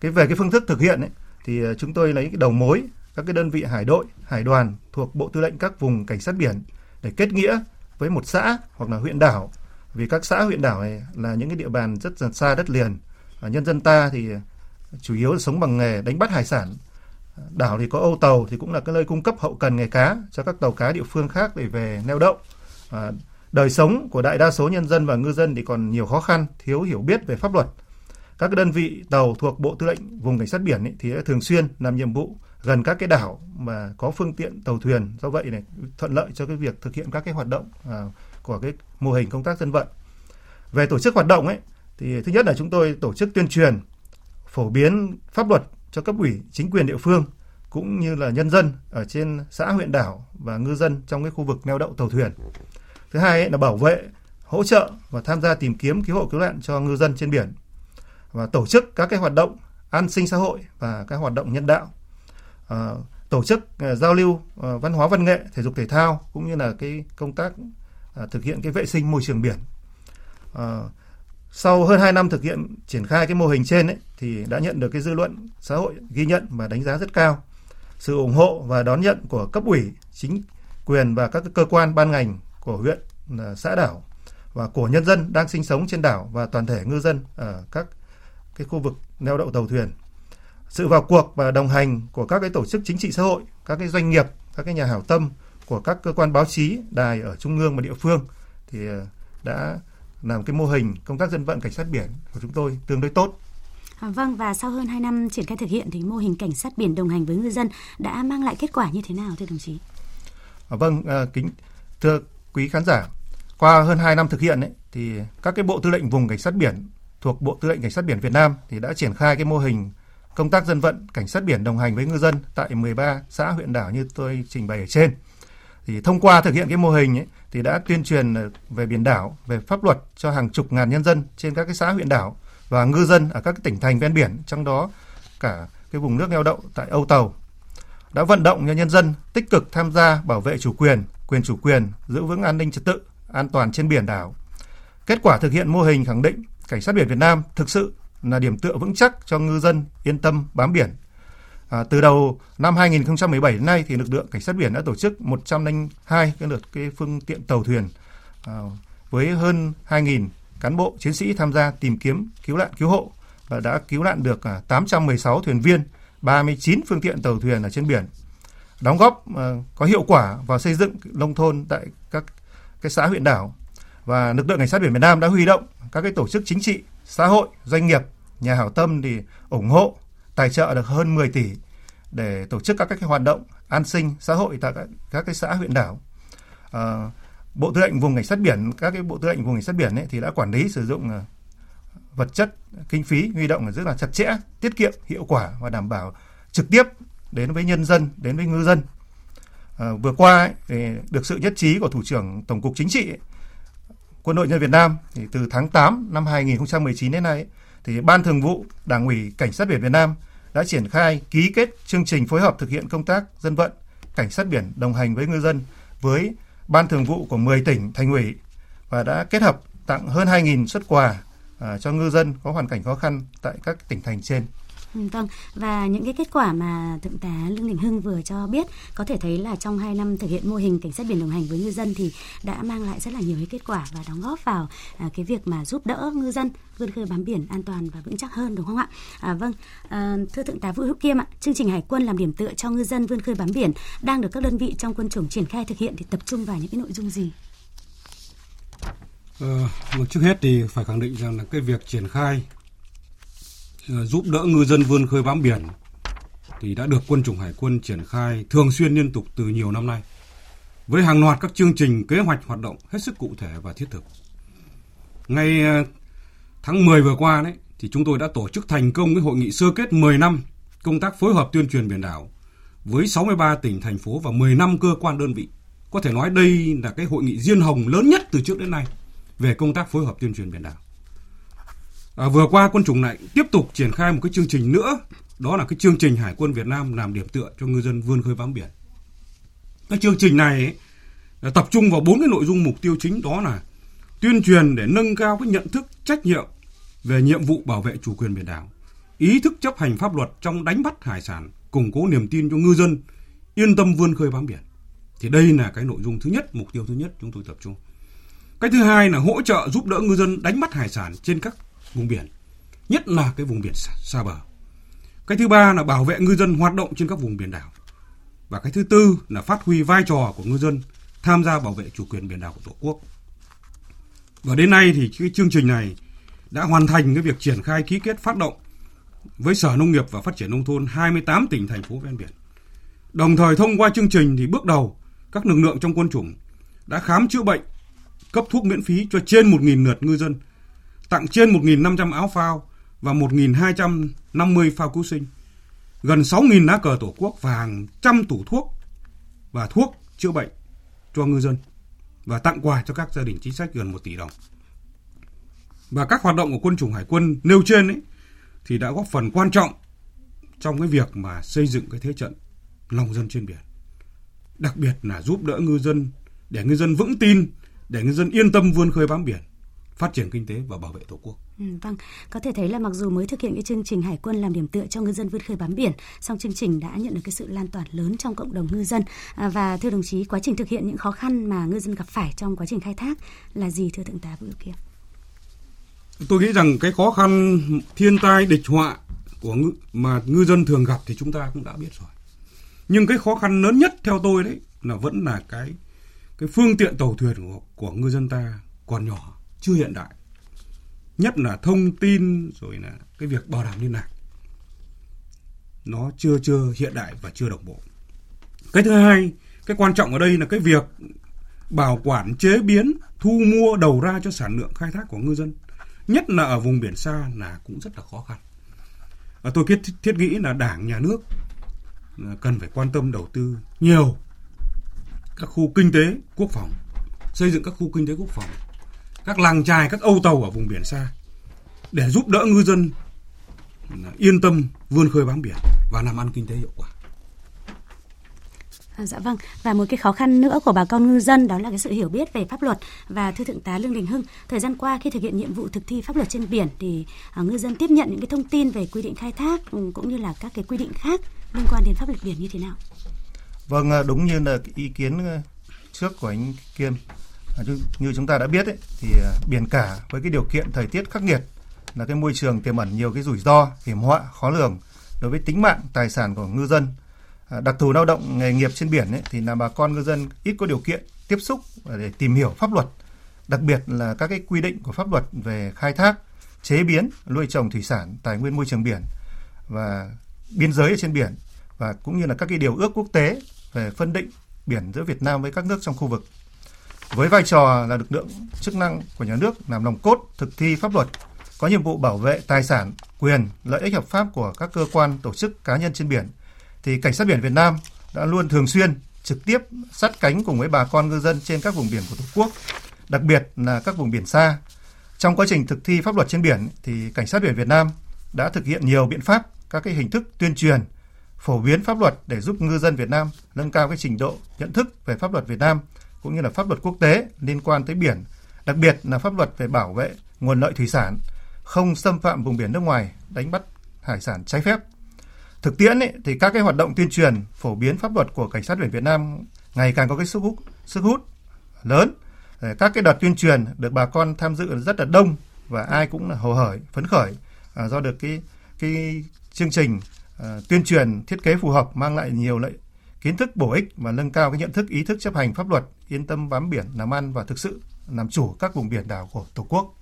Cái về cái phương thức thực hiện ấy, thì à, chúng tôi lấy cái đầu mối các cái đơn vị hải đội, hải đoàn thuộc Bộ Tư lệnh các vùng cảnh sát biển để kết nghĩa với một xã hoặc là huyện đảo. Vì các xã huyện đảo này là những cái địa bàn rất là xa đất liền. Và nhân dân ta thì chủ yếu là sống bằng nghề đánh bắt hải sản. Đảo thì có âu tàu thì cũng là cái nơi cung cấp hậu cần nghề cá cho các tàu cá địa phương khác để về neo đậu. À, đời sống của đại đa số nhân dân và ngư dân thì còn nhiều khó khăn, thiếu hiểu biết về pháp luật. Các đơn vị tàu thuộc Bộ Tư lệnh vùng cảnh sát biển ấy, thì thường xuyên làm nhiệm vụ gần các cái đảo mà có phương tiện tàu thuyền. Do vậy này thuận lợi cho cái việc thực hiện các cái hoạt động à, của cái mô hình công tác dân vận. Về tổ chức hoạt động ấy thì thứ nhất là chúng tôi tổ chức tuyên truyền phổ biến pháp luật cho cấp ủy chính quyền địa phương cũng như là nhân dân ở trên xã huyện đảo và ngư dân trong cái khu vực neo đậu tàu thuyền. Thứ hai ấy là bảo vệ hỗ trợ và tham gia tìm kiếm cứu hộ cứu nạn cho ngư dân trên biển và tổ chức các cái hoạt động an sinh xã hội và các hoạt động nhân đạo. Ờ, tổ chức ờ, giao lưu ờ, văn hóa văn nghệ thể dục thể thao cũng như là cái công tác thực hiện cái vệ sinh môi trường biển. Sau hơn 2 năm thực hiện triển khai cái mô hình trên ấy, thì đã nhận được cái dư luận xã hội ghi nhận và đánh giá rất cao. Sự ủng hộ và đón nhận của cấp ủy chính quyền và các cơ quan ban ngành của huyện xã đảo và của nhân dân đang sinh sống trên đảo và toàn thể ngư dân ở các cái khu vực neo đậu tàu thuyền sự vào cuộc và đồng hành của các cái tổ chức chính trị xã hội, các cái doanh nghiệp, các cái nhà hảo tâm của các cơ quan báo chí, đài ở trung ương và địa phương thì ờ, đã làm cái mô hình công tác dân vận cảnh sát biển của chúng tôi tương đối tốt. À, vâng và sau hơn 2 năm triển khai thực hiện thì mô hình cảnh sát biển đồng hành với ngư dân đã mang lại kết quả như thế nào thưa đồng chí? À, vâng, à, kính thưa quý khán giả, qua hơn 2 năm thực hiện ấy, thì các cái bộ tư lệnh vùng cảnh sát biển thuộc Bộ Tư lệnh Cảnh sát biển Việt Nam thì đã triển khai cái mô hình công tác dân vận cảnh sát biển đồng hành với ngư dân tại 13 xã huyện đảo như tôi trình bày ở trên. Thì thông qua thực hiện cái mô hình ấy, thì đã tuyên truyền ờ, về biển đảo, về pháp luật cho hàng chục ngàn nhân dân trên các cái xã huyện đảo và ngư dân ở các cái tỉnh thành ven biển, trong đó cả cái vùng nước neo đậu tại Âu Tàu đã vận động cho nhân dân tích cực tham gia bảo vệ chủ quyền, quyền chủ quyền, giữ vững an ninh trật tự, an toàn trên biển đảo. Kết quả thực hiện mô hình khẳng định cảnh sát biển Việt Nam thực sự là điểm tựa vững chắc cho ngư dân yên tâm bám biển. À, từ đầu năm 2017 đến nay thì lực lượng cảnh sát biển đã tổ chức 102 cái lượt cái phương tiện tàu thuyền à, với hơn 2.000 cán bộ chiến sĩ tham gia tìm kiếm cứu nạn cứu hộ và đã cứu nạn được à, 816 thuyền viên, 39 phương tiện tàu thuyền ở trên biển. Đóng góp à, có hiệu quả vào xây dựng nông thôn tại các cái xã huyện đảo và lực lượng cảnh sát biển Việt Nam đã huy động các cái tổ chức chính trị, xã hội, doanh nghiệp, nhà hảo tâm thì ủng hộ tài trợ được hơn 10 tỷ để tổ chức các cái hoạt động an sinh xã hội tại các, các cái xã huyện đảo. À, Bộ Tư lệnh vùng cảnh sát biển, các cái bộ tư lệnh vùng cảnh sát biển ấy thì đã quản lý sử dụng ờ, vật chất, kinh phí huy động rất là chặt chẽ, tiết kiệm, hiệu quả và đảm bảo trực tiếp đến với nhân dân, đến với ngư dân. À, vừa qua ấy, thì được sự nhất trí của thủ trưởng tổng cục chính trị ấy, quân đội nhân Việt Nam thì từ tháng 8 năm 2019 đến nay thì ban thường vụ đảng ủy cảnh sát biển Việt Nam đã triển khai ký kết chương trình phối hợp thực hiện công tác dân vận cảnh sát biển đồng hành với ngư dân với ban thường vụ của 10 tỉnh thành ủy và đã kết hợp tặng hơn 2.000 xuất quà à, cho ngư dân có hoàn cảnh khó khăn tại các tỉnh thành trên. Ừ, vâng, và những cái kết quả mà Thượng tá Lương Đình Hưng vừa cho biết có thể thấy là trong 2 năm thực hiện mô hình cảnh sát biển đồng hành với ngư dân thì đã mang lại rất là nhiều cái kết quả và đóng góp vào à, cái việc mà giúp đỡ ngư dân vươn khơi bám biển an toàn và vững chắc hơn đúng không ạ? À, vâng, à, thưa Thượng tá Vũ Hữu Kiêm ạ, chương trình Hải quân làm điểm tựa cho ngư dân vươn khơi bám biển đang được các đơn vị trong quân chủng triển khai thực hiện thì tập trung vào những cái nội dung gì? Ờ, trước hết thì phải khẳng định rằng là cái việc triển khai Ờ, giúp đỡ ngư dân vươn khơi bám biển thì đã được quân chủng hải quân triển khai thường xuyên liên tục từ nhiều năm nay với hàng loạt các chương trình, kế hoạch hoạt động hết sức cụ thể và thiết thực. Ngay ờ, tháng 10 vừa qua đấy, thì chúng tôi đã tổ chức thành công cái hội nghị sơ kết 10 năm công tác phối hợp tuyên truyền biển đảo với 63 tỉnh, thành phố và 10 năm cơ quan đơn vị. Có thể nói đây là cái hội nghị diên hồng lớn nhất từ trước đến nay về công tác phối hợp tuyên truyền biển đảo. À, vừa qua quân chủng này tiếp tục triển khai một cái chương trình nữa, đó là cái chương trình Hải quân Việt Nam làm điểm tựa cho ngư dân vươn khơi bám biển. Cái chương trình này ấy, tập trung vào bốn cái nội dung mục tiêu chính đó là tuyên truyền để nâng cao cái nhận thức trách nhiệm về nhiệm vụ bảo vệ chủ quyền biển đảo, ý thức chấp hành pháp luật trong đánh bắt hải sản, củng cố niềm tin cho ngư dân yên tâm vươn khơi bám biển. Thì đây là cái nội dung thứ nhất, mục tiêu thứ nhất chúng tôi tập trung. Cái thứ hai là hỗ trợ giúp đỡ ngư dân đánh bắt hải sản trên các vùng biển, nhất là cái vùng biển xa, xa bờ. Cái thứ ba là bảo vệ ngư dân hoạt động trên các vùng biển đảo. Và cái thứ tư là phát huy vai trò của ngư dân tham gia bảo vệ chủ quyền biển đảo của Tổ quốc. Và đến nay thì cái chương trình này đã hoàn thành cái việc triển khai ký kết phát động với Sở Nông nghiệp và Phát triển Nông thôn 28 tỉnh thành phố ven biển. Đồng thời thông qua chương trình thì bước đầu các lực lượng trong quân chủng đã khám chữa bệnh, cấp thuốc miễn phí cho trên 1.000 lượt ngư dân tặng trên 1.500 áo phao và 1.250 phao cứu sinh, gần 6.000 lá cờ tổ quốc và hàng trăm tủ thuốc và thuốc chữa bệnh cho ngư dân và tặng quà cho các gia đình chính sách gần 1 tỷ đồng. Và các hoạt động của quân chủng hải quân nêu trên ấy thì đã góp phần quan trọng trong cái việc mà xây dựng cái thế trận lòng dân trên biển. Đặc biệt là giúp đỡ ngư dân để ngư dân vững tin, để ngư dân yên tâm vươn khơi bám biển phát triển kinh tế và bảo vệ tổ quốc. Ừ, vâng, có thể thấy là mặc dù mới thực hiện cái chương trình hải quân làm điểm tựa cho ngư dân vươn khơi bám biển, song chương trình đã nhận được cái sự lan tỏa lớn trong cộng đồng ngư dân. À, và thưa đồng chí, quá trình thực hiện những khó khăn mà ngư dân gặp phải trong quá trình khai thác là gì thưa thượng tá Vũ Kiệt? Tôi nghĩ rằng cái khó khăn thiên tai địch họa của ngư, mà ngư dân thường gặp thì chúng ta cũng đã biết rồi. Nhưng cái khó khăn lớn nhất theo tôi đấy là vẫn là cái cái phương tiện tàu thuyền của, của ngư dân ta còn nhỏ chưa hiện đại. Nhất là thông tin rồi là cái việc bảo đảm liên lạc. Nó chưa chưa hiện đại và chưa đồng bộ. Cái thứ hai cái quan trọng ở đây là cái việc bảo quản chế biến thu mua đầu ra cho sản lượng khai thác của ngư dân. Nhất là ở vùng biển xa là cũng rất là khó khăn. Và tôi thiết, thiết nghĩ là đảng, nhà nước ờ, cần phải quan tâm đầu tư nhiều các khu kinh tế quốc phòng, xây dựng các khu kinh tế quốc phòng, các làng trài, các âu tàu ở vùng biển xa để giúp đỡ ngư dân yên tâm vươn khơi bám biển và làm ăn kinh tế hiệu quả. À, dạ vâng và một cái khó khăn nữa của bà con ngư dân đó là cái sự hiểu biết về pháp luật và thưa thượng tá lương đình hưng thời gian qua khi thực hiện nhiệm vụ thực thi pháp luật trên biển thì uh, ngư dân tiếp nhận những cái thông tin về quy định khai thác ừ, cũng như là các cái quy định khác liên quan đến pháp luật biển như thế nào vâng à, đúng như là ý kiến à, trước của anh kiêm À, như chúng ta đã biết ấy, thì à, biển cả với cái điều kiện thời tiết khắc nghiệt là cái môi trường tiềm ẩn nhiều cái rủi ro hiểm họa khó lường đối với tính mạng tài sản của ngư dân à, đặc thù lao động nghề nghiệp trên biển ấy, thì là bà con ngư dân ít có điều kiện tiếp xúc để tìm hiểu pháp luật, đặc biệt là các cái quy định của pháp luật về khai thác, chế biến, nuôi trồng thủy sản, tài nguyên môi trường biển và biên giới ở trên biển và cũng như là các cái điều ước quốc tế về phân định biển giữa Việt Nam với các nước trong khu vực. Với vai trò là lực lượng chức năng của nhà nước làm nòng cốt thực thi pháp luật, có nhiệm vụ bảo vệ tài sản, quyền, lợi ích hợp pháp của các cơ quan, tổ chức, cá nhân trên biển – thì cảnh sát biển Việt Nam đã luôn thường xuyên trực tiếp sát cánh cùng với bà con ngư dân trên các vùng biển của Tổ quốc, đặc biệt là các vùng biển xa. Trong quá trình thực thi pháp luật trên biển thì cảnh sát biển Việt Nam đã thực hiện nhiều biện pháp, các cái hình thức tuyên truyền, phổ biến pháp luật để giúp ngư dân Việt Nam nâng cao cái trình độ nhận thức về pháp luật Việt Nam cũng như là pháp luật quốc tế liên quan tới biển, đặc biệt là pháp luật về bảo vệ nguồn lợi thủy sản, không xâm phạm vùng biển nước ngoài, đánh bắt hải sản trái phép. Thực tiễn ấy, thì các cái hoạt động tuyên truyền phổ biến pháp luật của cảnh sát biển Việt Nam ngày càng có cái sức hút sức hút lớn. Ờ, các cái đợt tuyên truyền được bà con tham dự rất là đông và ai cũng là hồ hởi phấn khởi à, do được cái cái chương trình à, tuyên truyền thiết kế phù hợp mang lại nhiều lợi kiến thức bổ ích và nâng cao cái nhận thức ý thức chấp hành pháp luật yên tâm bám biển làm ăn và thực sự làm chủ các vùng biển đảo của tổ quốc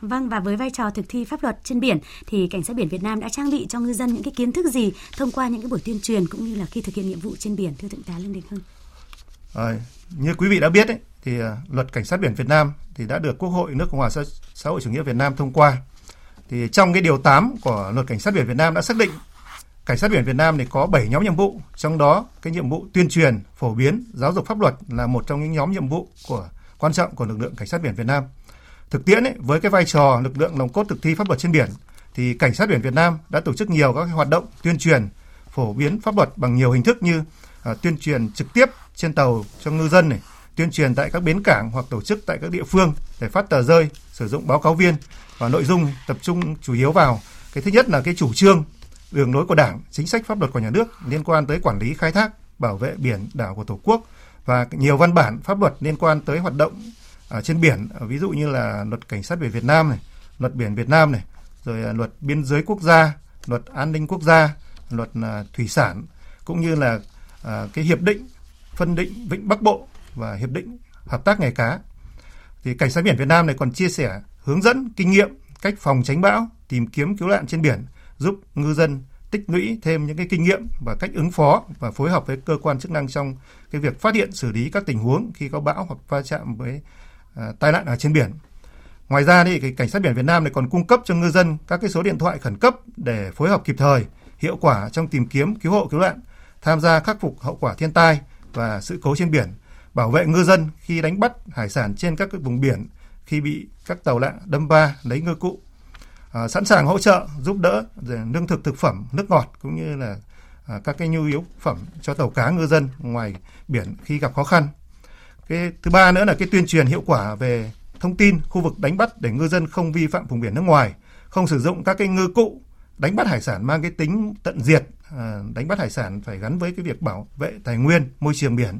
Vâng và với vai trò thực thi pháp luật trên biển thì cảnh sát biển Việt Nam đã trang bị cho ngư dân những cái kiến thức gì thông qua những cái buổi tuyên truyền cũng như là khi thực hiện nhiệm vụ trên biển thưa thượng tá Lương Đình Hưng. À, như quý vị đã biết ấy, thì uh, luật cảnh sát biển Việt Nam thì đã được Quốc hội nước Cộng hòa xã hội chủ nghĩa Việt Nam thông qua. Thì trong cái điều 8 của luật cảnh sát biển Việt Nam đã xác định cảnh sát biển Việt Nam thì có 7 nhóm nhiệm vụ, trong đó cái nhiệm vụ tuyên truyền, phổ biến, giáo dục pháp luật là một trong những nhóm nhiệm vụ của quan trọng của lực lượng cảnh sát biển Việt Nam. Thực tiễn ấy, với cái vai trò lực lượng nòng cốt thực thi pháp luật trên biển thì cảnh sát biển Việt Nam đã tổ chức nhiều các hoạt động tuyên truyền phổ biến pháp luật bằng nhiều hình thức như à, tuyên truyền trực tiếp trên tàu cho ngư dân này, tuyên truyền tại các bến cảng hoặc tổ chức tại các địa phương để phát tờ rơi, sử dụng báo cáo viên và nội dung tập trung chủ yếu vào cái thứ nhất là cái chủ trương, đường lối của Đảng, chính sách pháp luật của nhà nước liên quan tới quản lý khai thác, bảo vệ biển đảo của Tổ quốc và nhiều văn bản pháp luật liên quan tới hoạt động ở trên biển à, ví dụ như là luật cảnh sát biển Việt Nam này luật biển Việt Nam này rồi à, luật biên giới quốc gia luật an ninh quốc gia luật thủy sản cũng như là cái hiệp định phân định vịnh Bắc Bộ và hiệp định hợp tác nghề cá. Thì cảnh sát biển Việt Nam này còn chia sẻ hướng dẫn kinh nghiệm cách phòng tránh bão tìm kiếm cứu nạn trên biển giúp ngư dân tích lũy thêm những cái kinh nghiệm và cách ứng phó và phối hợp với cơ quan chức năng trong cái việc phát hiện xử lý các tình huống khi có bão hoặc va chạm với À, tai nạn ở trên biển. Ngoài ra thì cái cảnh sát biển Việt Nam này còn cung cấp cho ngư dân các cái số điện thoại khẩn cấp để phối hợp kịp thời, hiệu quả trong tìm kiếm cứu hộ cứu nạn, tham gia khắc phục hậu quả thiên tai và sự cố trên biển, bảo vệ ngư dân khi đánh bắt hải sản trên các vùng biển khi bị các tàu lạ đâm va lấy ngư cụ. À, sẵn sàng hỗ trợ giúp đỡ lương thực thực phẩm, nước ngọt cũng như là à, các cái nhu yếu phẩm cho tàu cá ngư dân ngoài biển khi gặp khó khăn. Cái thứ ba nữa là cái tuyên truyền hiệu quả về thông tin khu vực đánh bắt để ngư dân không vi phạm vùng biển nước ngoài, không sử dụng các cái ngư cụ đánh bắt hải sản mang cái tính tận diệt, à, đánh bắt hải sản phải gắn với cái việc bảo vệ tài nguyên, môi trường biển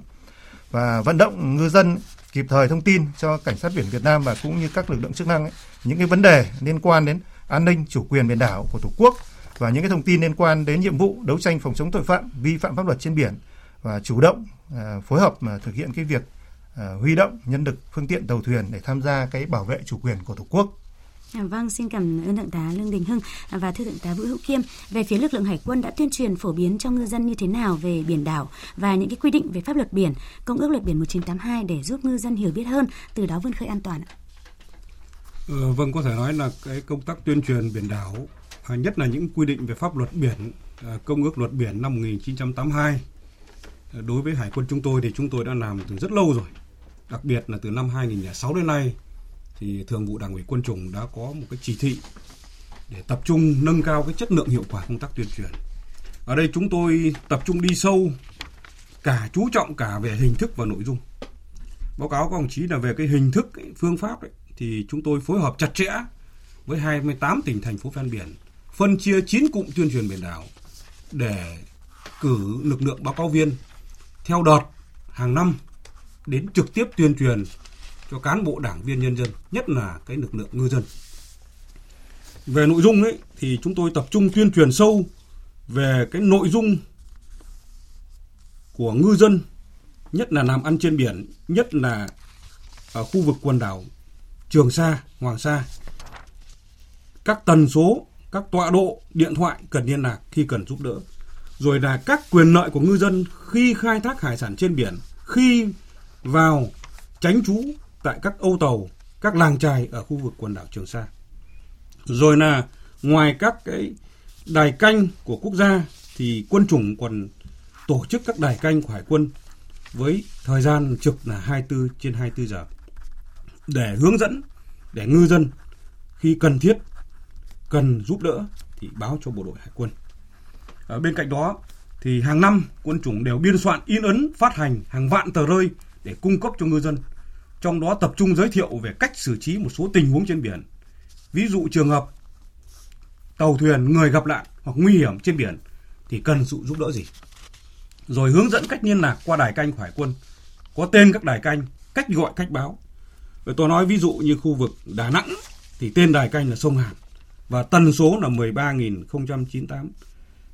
và vận động ngư dân kịp thời thông tin cho cảnh sát biển Việt Nam và cũng như các lực lượng chức năng ấy, những cái vấn đề liên quan đến an ninh chủ quyền biển đảo của Tổ quốc và những cái thông tin liên quan đến nhiệm vụ đấu tranh phòng chống tội phạm vi phạm pháp luật trên biển và chủ động à, phối hợp mà thực hiện cái việc À, huy động nhân lực phương tiện tàu thuyền để tham gia cái bảo vệ chủ quyền của tổ quốc. À, vâng, xin cảm ơn thượng tá Lương Đình Hưng và thưa thượng tá Vũ Hữu Kiêm. Về phía lực lượng hải quân đã tuyên truyền phổ biến cho ngư dân như thế nào về biển đảo và những cái quy định về pháp luật biển, công ước luật biển 1982 để giúp ngư dân hiểu biết hơn, từ đó vươn khơi an toàn ạ. Ờ, vâng, có thể nói là cái công tác tuyên truyền biển đảo, à, nhất là những quy định về pháp luật biển, à, công ước luật biển năm 1982 à, đối với hải quân chúng tôi thì chúng tôi đã làm từ rất lâu rồi. Đặc biệt là từ năm 2006 đến nay thì thường vụ đảng ủy quân chủng đã có một cái chỉ thị để tập trung nâng cao cái chất lượng hiệu quả công tác tuyên truyền. Ở đây chúng tôi tập trung đi sâu cả chú trọng cả về hình thức và nội dung. Báo cáo các đồng chí là về cái hình thức, phương pháp ấy, thì chúng tôi phối hợp chặt chẽ với 28 tỉnh thành phố ven biển, phân chia 9 cụm tuyên truyền biển đảo để cử lực lượng báo cáo viên theo đợt hàng năm đến trực tiếp tuyên truyền cho cán bộ đảng viên nhân dân, nhất là cái lực lượng ngư dân. Về nội dung ấy thì chúng tôi tập trung tuyên truyền sâu về cái nội dung của ngư dân, nhất là làm ăn trên biển, nhất là ở khu vực quần đảo Trường Sa, Hoàng Sa. Các tần số, các tọa độ điện thoại cần liên lạc khi cần giúp đỡ. Rồi là các quyền lợi của ngư dân khi khai thác hải sản trên biển, khi vào tránh trú tại các âu tàu, các làng trài ở khu vực quần đảo Trường Sa. Rồi là ngoài các cái đài canh của quốc gia thì quân chủng còn tổ chức các đài canh của hải quân với thời gian trực là 24 trên 24 giờ để hướng dẫn để ngư dân khi cần thiết cần giúp đỡ thì báo cho bộ đội hải quân. Ở bên cạnh đó thì hàng năm quân chủng đều biên soạn in ấn phát hành hàng vạn tờ rơi để cung cấp cho ngư dân. Trong đó tập trung giới thiệu về cách xử trí một số tình huống trên biển. Ví dụ trường hợp tàu thuyền người gặp nạn hoặc nguy hiểm trên biển thì cần sự giúp đỡ gì. Rồi hướng dẫn cách liên lạc qua đài canh của hải quân, có tên các đài canh, cách gọi cách báo tôi nói ví dụ như khu vực Đà Nẵng thì tên đài canh là sông Hàn và tần số là 13.098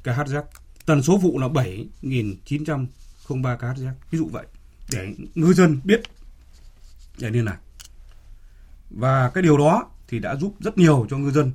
kHz, tần số vụ là 7.903 kHz, ví dụ vậy để ngư dân biết để liên lạc. Và cái điều đó thì đã giúp rất nhiều cho ngư dân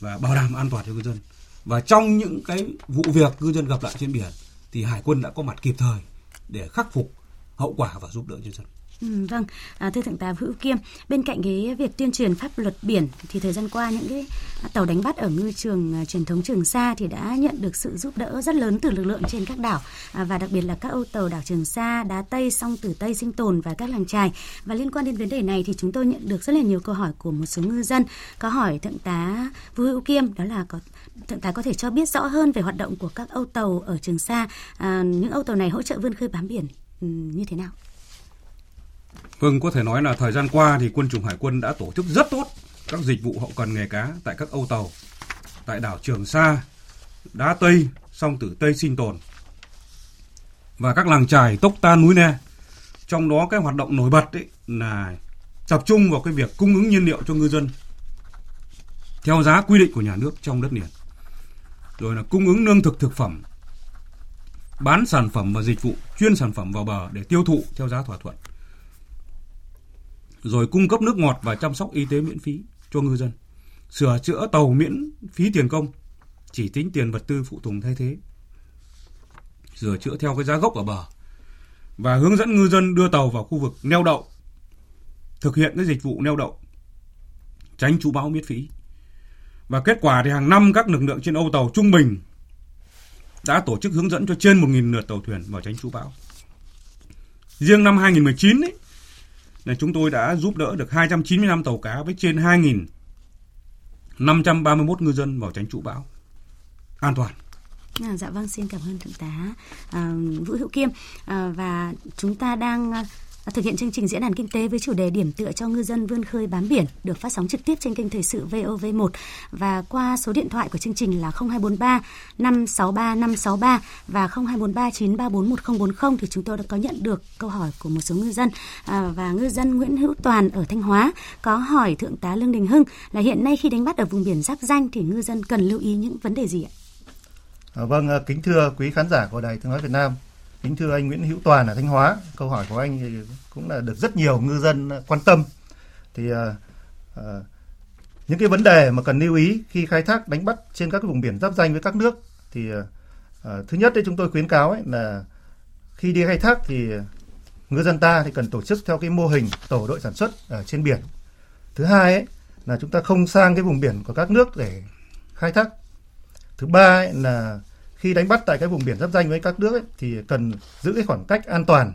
và bảo đảm an toàn cho ngư dân. Và trong những cái vụ việc ngư dân gặp lại trên biển thì hải quân đã có mặt kịp thời để khắc phục hậu quả và giúp đỡ nhân dân. Ừ, vâng, à, thưa thượng tá Hữu Kiêm, bên cạnh cái việc tuyên truyền pháp luật biển thì thời gian qua những cái tàu đánh bắt ở ngư trường à, truyền thống Trường Sa thì đã nhận được sự giúp đỡ rất lớn từ lực lượng trên các đảo à, và đặc biệt là các âu tàu đảo Trường Sa, Đá Tây, Song Tử Tây sinh tồn và các làng trài. Và liên quan đến vấn đề này thì chúng tôi nhận được rất là nhiều câu hỏi của một số ngư dân. Có hỏi thượng tá Vũ Hữu Kiêm đó là có thượng tá có thể cho biết rõ hơn về hoạt động của các âu tàu ở Trường Sa, à, những âu tàu này hỗ trợ vươn khơi bám biển ừ, như thế nào? Vâng, có thể nói là thời gian qua thì quân chủng hải quân đã tổ chức rất tốt các dịch vụ hậu cần nghề cá tại các âu tàu tại đảo Trường Sa, Đá Tây, Song Tử Tây sinh tồn và các làng trài Tốc Ta núi Ne. Trong đó cái hoạt động nổi bật ấy là tập trung vào cái việc cung ứng nhiên liệu cho ngư dân theo giá quy định của nhà nước trong đất liền. Rồi là cung ứng lương thực thực phẩm, bán sản phẩm và dịch vụ chuyên sản phẩm vào bờ để tiêu thụ theo giá thỏa thuận rồi cung cấp nước ngọt và chăm sóc y tế miễn phí cho ngư dân, sửa chữa tàu miễn phí tiền công, chỉ tính tiền vật tư phụ tùng thay thế, sửa chữa theo cái giá gốc ở bờ và hướng dẫn ngư dân đưa tàu vào khu vực neo đậu, thực hiện cái dịch vụ neo đậu, tránh chú bão miễn phí. Và kết quả thì hàng năm các lực lượng trên âu tàu trung bình đã tổ chức hướng dẫn cho trên 1.000 lượt tàu thuyền vào tránh chú bão. Riêng năm 2019 ấy, là chúng tôi đã giúp đỡ được 295 tàu cá với trên 2.531 ngư dân vào tránh trụ bão an toàn. À, dạ vâng, xin cảm ơn thượng tá à, Vũ Hữu Kiêm à, và chúng ta đang thực hiện chương trình diễn đàn kinh tế với chủ đề điểm tựa cho ngư dân vươn khơi bám biển được phát sóng trực tiếp trên kênh thời sự VOV1 và qua số điện thoại của chương trình là 0243 563 563 và 0243 934 1040 thì chúng tôi đã có nhận được câu hỏi của một số ngư dân. À, và ngư dân Nguyễn Hữu Toàn ở Thanh Hóa có hỏi thượng tá Lương Đình Hưng là hiện nay khi đánh bắt ở vùng biển giáp danh thì ngư dân cần lưu ý những vấn đề gì ạ? À, vâng, à, kính thưa quý khán giả của Đài Tiếng nói Việt Nam, Kính thưa anh Nguyễn Hữu Toàn ở Thanh Hóa, câu hỏi của anh cũng là được rất nhiều ngư dân ờ, quan tâm. Thì à, à, những cái vấn đề mà cần lưu ý khi khai thác đánh bắt trên các vùng biển giáp danh với các nước thì à, thứ nhất đấy chúng tôi khuyến cáo ấy là khi đi khai thác thì ngư dân ta thì cần tổ chức theo cái mô hình tổ đội sản xuất ở trên biển thứ hai ấy, là chúng ta không sang cái vùng biển của các nước để khai thác thứ ba ấy, là khi đánh bắt tại cái vùng biển giáp danh với các nước ấy, thì cần giữ cái khoảng cách an toàn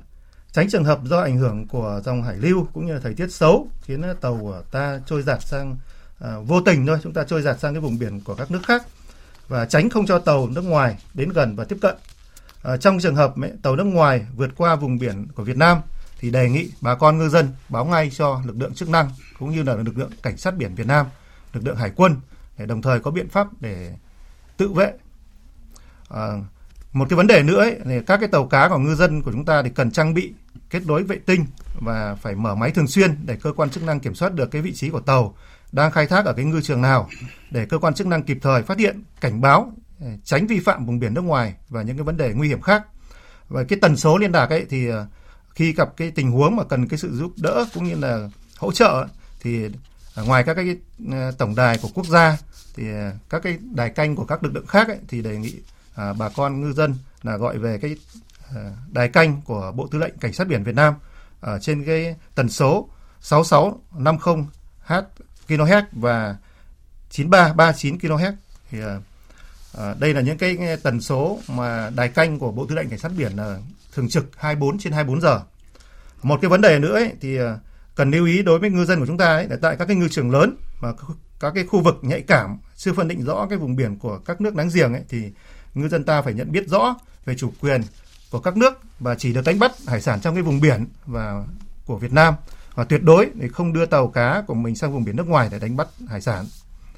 tránh trường hợp do ảnh hưởng của dòng hải lưu cũng như là thời tiết xấu khiến tàu của ta trôi giạt sang à, vô tình thôi chúng ta trôi giạt sang cái vùng biển của các nước khác và tránh không cho tàu nước ngoài đến gần và tiếp cận à, trong trường hợp tàu nước ngoài vượt qua vùng biển của Việt Nam thì đề nghị bà con ngư dân báo ngay cho lực lượng chức năng cũng như là lực lượng cảnh sát biển Việt Nam, lực lượng hải quân để đồng thời có biện pháp để tự vệ. À, một cái vấn đề nữa ấy, thì các cái tàu cá của ngư dân của chúng ta thì cần trang bị kết nối vệ tinh và phải mở máy thường xuyên để cơ quan chức năng kiểm soát được cái vị trí của tàu đang khai thác ở cái ngư trường nào để cơ quan chức năng kịp thời phát hiện, cảnh báo, eh, tránh vi phạm vùng biển nước ngoài và những cái vấn đề nguy hiểm khác. Và cái tần số liên lạc ấy thì eh, khi gặp cái tình huống mà cần cái sự giúp đỡ cũng như là hỗ trợ thì ngoài các cái eh, tổng đài của quốc gia thì các cái đài canh của các lực lượng khác ấy, thì đề nghị à, bà con ngư dân là gọi về cái à, đài canh của Bộ Tư lệnh Cảnh sát biển Việt Nam ở trên cái tần số 6650 H kHz và 9339 kHz thì à, à, đây là những cái tần số mà đài canh của Bộ Tư lệnh Cảnh sát biển là thường trực 24 trên 24 giờ. Một cái vấn đề nữa ấy, thì à, cần lưu ý đối với ngư dân của chúng ta ấy, là tại các cái ngư trường lớn mà các cái khu vực nhạy cảm chưa phân định rõ cái vùng biển của các nước láng giềng ấy thì ngư dân ta phải nhận biết rõ về chủ quyền của các nước và chỉ được đánh bắt hải sản trong cái vùng biển và của Việt Nam và tuyệt đối để không đưa tàu cá của mình sang vùng biển nước ngoài để đánh bắt hải sản.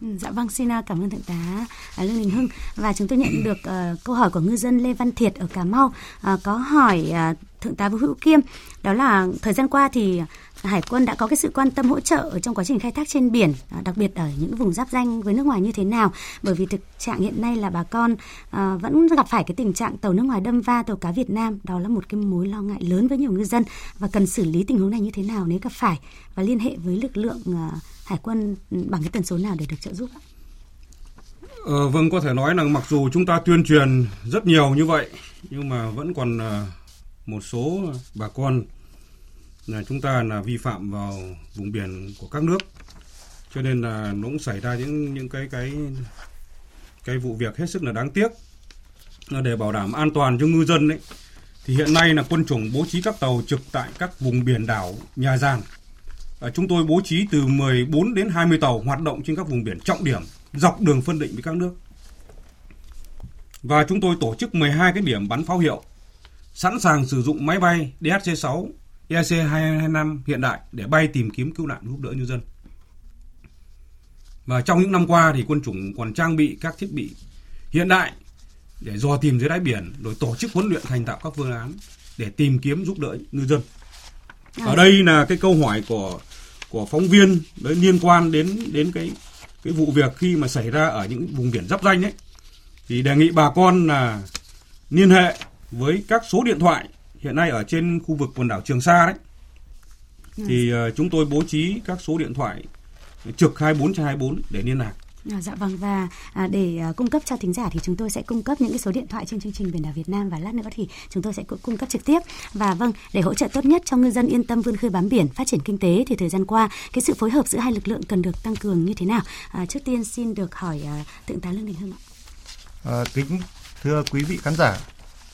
Ừ, dạ vâng, xin à, cảm ơn thượng tá à, Lương Đình Hưng. Và chúng tôi nhận được uh, câu hỏi của ngư dân Lê Văn Thiệt ở Cà Mau. Uh, có hỏi uh, thượng tá Vũ Hữu Kiêm đó là thời gian qua thì Hải quân đã có cái sự quan tâm hỗ trợ ở trong quá trình khai thác trên biển, đặc biệt ở những vùng giáp danh với nước ngoài như thế nào? Bởi vì thực trạng hiện nay là bà con uh, vẫn gặp phải cái tình trạng tàu nước ngoài đâm va tàu cá Việt Nam, đó là một cái mối lo ngại lớn với nhiều ngư dân và cần xử lý tình huống này như thế nào nếu gặp phải? Và liên hệ với lực lượng uh, hải quân ừ, bằng cái tần số nào để được trợ giúp ạ? Ờ, vâng, có thể nói là mặc dù chúng ta tuyên truyền rất nhiều như vậy, nhưng mà vẫn còn ờ, một số bà con là chúng ta là vi phạm vào vùng biển của các nước. Cho nên là nó cũng xảy ra những những cái cái cái vụ việc hết sức là đáng tiếc. Để bảo đảm an toàn cho ngư dân ấy thì hiện nay là quân chủng bố trí các tàu trực tại các vùng biển đảo nhà giàn chúng tôi bố trí từ 14 đến 20 tàu hoạt động trên các vùng biển trọng điểm dọc đường phân định với các nước và chúng tôi tổ chức 12 cái điểm bắn pháo hiệu sẵn sàng sử dụng máy bay DHC-6 EC-225 hiện đại để bay tìm kiếm cứu nạn giúp đỡ nhân dân. Và trong những năm qua thì quân chủng còn trang bị các thiết bị hiện đại để dò tìm dưới đáy biển rồi tổ chức huấn luyện thành tạo các phương án để tìm kiếm giúp đỡ ngư dân. Ở đây là cái câu hỏi của của phóng viên đấy liên quan đến đến cái cái vụ việc khi mà xảy ra ở những vùng biển giáp danh ấy thì đề nghị bà con là liên hệ với các số điện thoại hiện nay ở trên khu vực quần đảo Trường Sa đấy thì uh, chúng tôi bố trí các số điện thoại trực 24 trên 24 để liên lạc. À, dạ vâng và à, để à, cung cấp cho thính giả thì chúng tôi sẽ cung cấp những cái số điện thoại trên chương trình biển đảo Việt Nam và lát nữa thì chúng tôi sẽ cung cấp trực tiếp. Và vâng để hỗ trợ tốt nhất cho ngư dân yên tâm vươn khơi bám biển phát triển kinh tế thì thời gian qua cái sự phối hợp giữa hai lực lượng cần được tăng cường như thế nào? À, trước tiên xin được hỏi à, thượng tá lương đình hưng ạ. À, kính thưa quý vị khán giả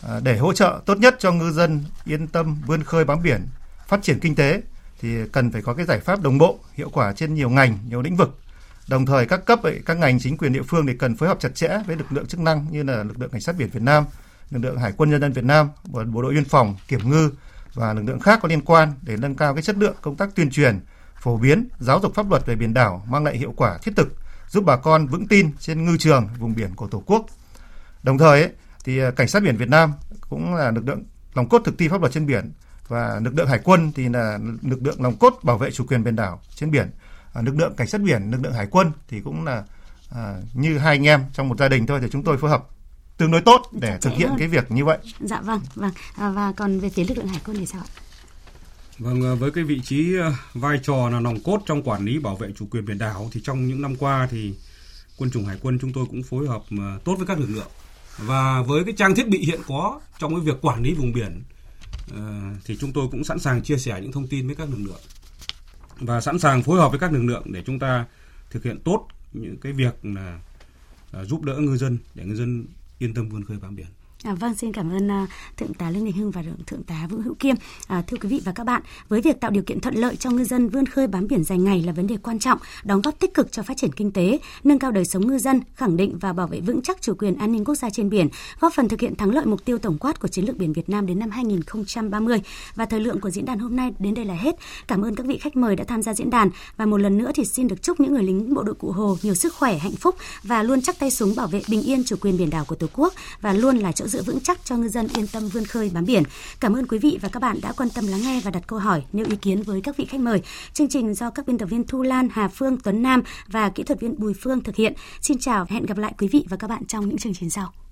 À, để hỗ trợ tốt nhất cho ngư dân yên tâm vươn khơi bám biển, phát triển kinh tế thì cần phải có cái giải pháp đồng bộ, hiệu quả trên nhiều ngành, nhiều lĩnh vực. Đồng thời các cấp ấy, các ngành chính quyền địa phương thì cần phối hợp chặt chẽ với lực lượng chức năng như là lực lượng cảnh sát biển Việt Nam, lực lượng hải quân nhân dân Việt Nam, bộ đội biên phòng, kiểm ngư và lực lượng khác có liên quan để nâng cao cái chất lượng công tác tuyên truyền, phổ biến, giáo dục pháp luật về biển đảo mang lại hiệu quả thiết thực, giúp bà con vững tin trên ngư trường vùng biển của Tổ quốc. Đồng thời ấy, thì à, cảnh sát biển Việt Nam cũng là lực lượng lòng cốt thực thi pháp luật trên biển và lực lượng hải quân thì là lực lượng lòng cốt bảo vệ chủ quyền biển đảo trên biển lực lượng cảnh sát biển lực lượng hải quân thì cũng là à, như hai anh em trong một gia đình thôi thì chúng tôi phối hợp tương đối tốt để thực hiện hơn. cái việc như vậy. Dạ vâng, vâng. À, và còn về phía lực lượng hải quân thì sao ạ? Vâng, à, với cái vị trí vai trò là nòng cốt trong quản lý bảo vệ chủ quyền biển đảo thì trong những năm qua thì quân chủng hải quân chúng tôi cũng phối hợp tốt với các lực lượng và với cái trang thiết bị hiện có trong cái việc quản lý vùng biển ờ, thì chúng tôi cũng sẵn sàng chia sẻ những thông tin với các lực lượng và sẵn sàng phối hợp với các lực lượng để chúng ta thực hiện tốt những cái việc là à, giúp đỡ ngư dân để ngư dân yên tâm vươn khơi bám biển. À, vâng, xin cảm ơn uh, thượng tá lê Đình Hưng và thượng tá Vũ Hữu Kiêm. À, thưa quý vị và các bạn, với việc tạo điều kiện thuận lợi cho ngư dân vươn khơi bám biển dài ngày là vấn đề quan trọng, đóng góp tích cực cho phát triển kinh tế, nâng cao đời sống ngư dân, khẳng định và bảo vệ vững chắc chủ quyền an ninh quốc gia trên biển, góp phần thực hiện thắng lợi mục tiêu tổng quát của chiến lược biển Việt Nam đến năm 2030. Và thời lượng của diễn đàn hôm nay đến đây là hết. Cảm ơn các vị khách mời đã tham gia diễn đàn và một lần nữa thì xin được chúc những người lính bộ đội cụ Hồ nhiều sức khỏe, hạnh phúc và luôn chắc tay súng bảo vệ bình yên chủ quyền biển đảo của Tổ quốc và luôn là chỗ dựa vững chắc cho ngư dân yên tâm vươn khơi bám biển. Cảm ơn quý vị và các bạn đã quan tâm lắng nghe và đặt câu hỏi, nêu ý kiến với các vị khách mời. Chương trình do các biên tập viên Thu Lan, Hà Phương, Tuấn Nam và kỹ thuật viên Bùi Phương thực hiện. Xin chào và hẹn gặp lại quý vị và các bạn trong những chương trình sau.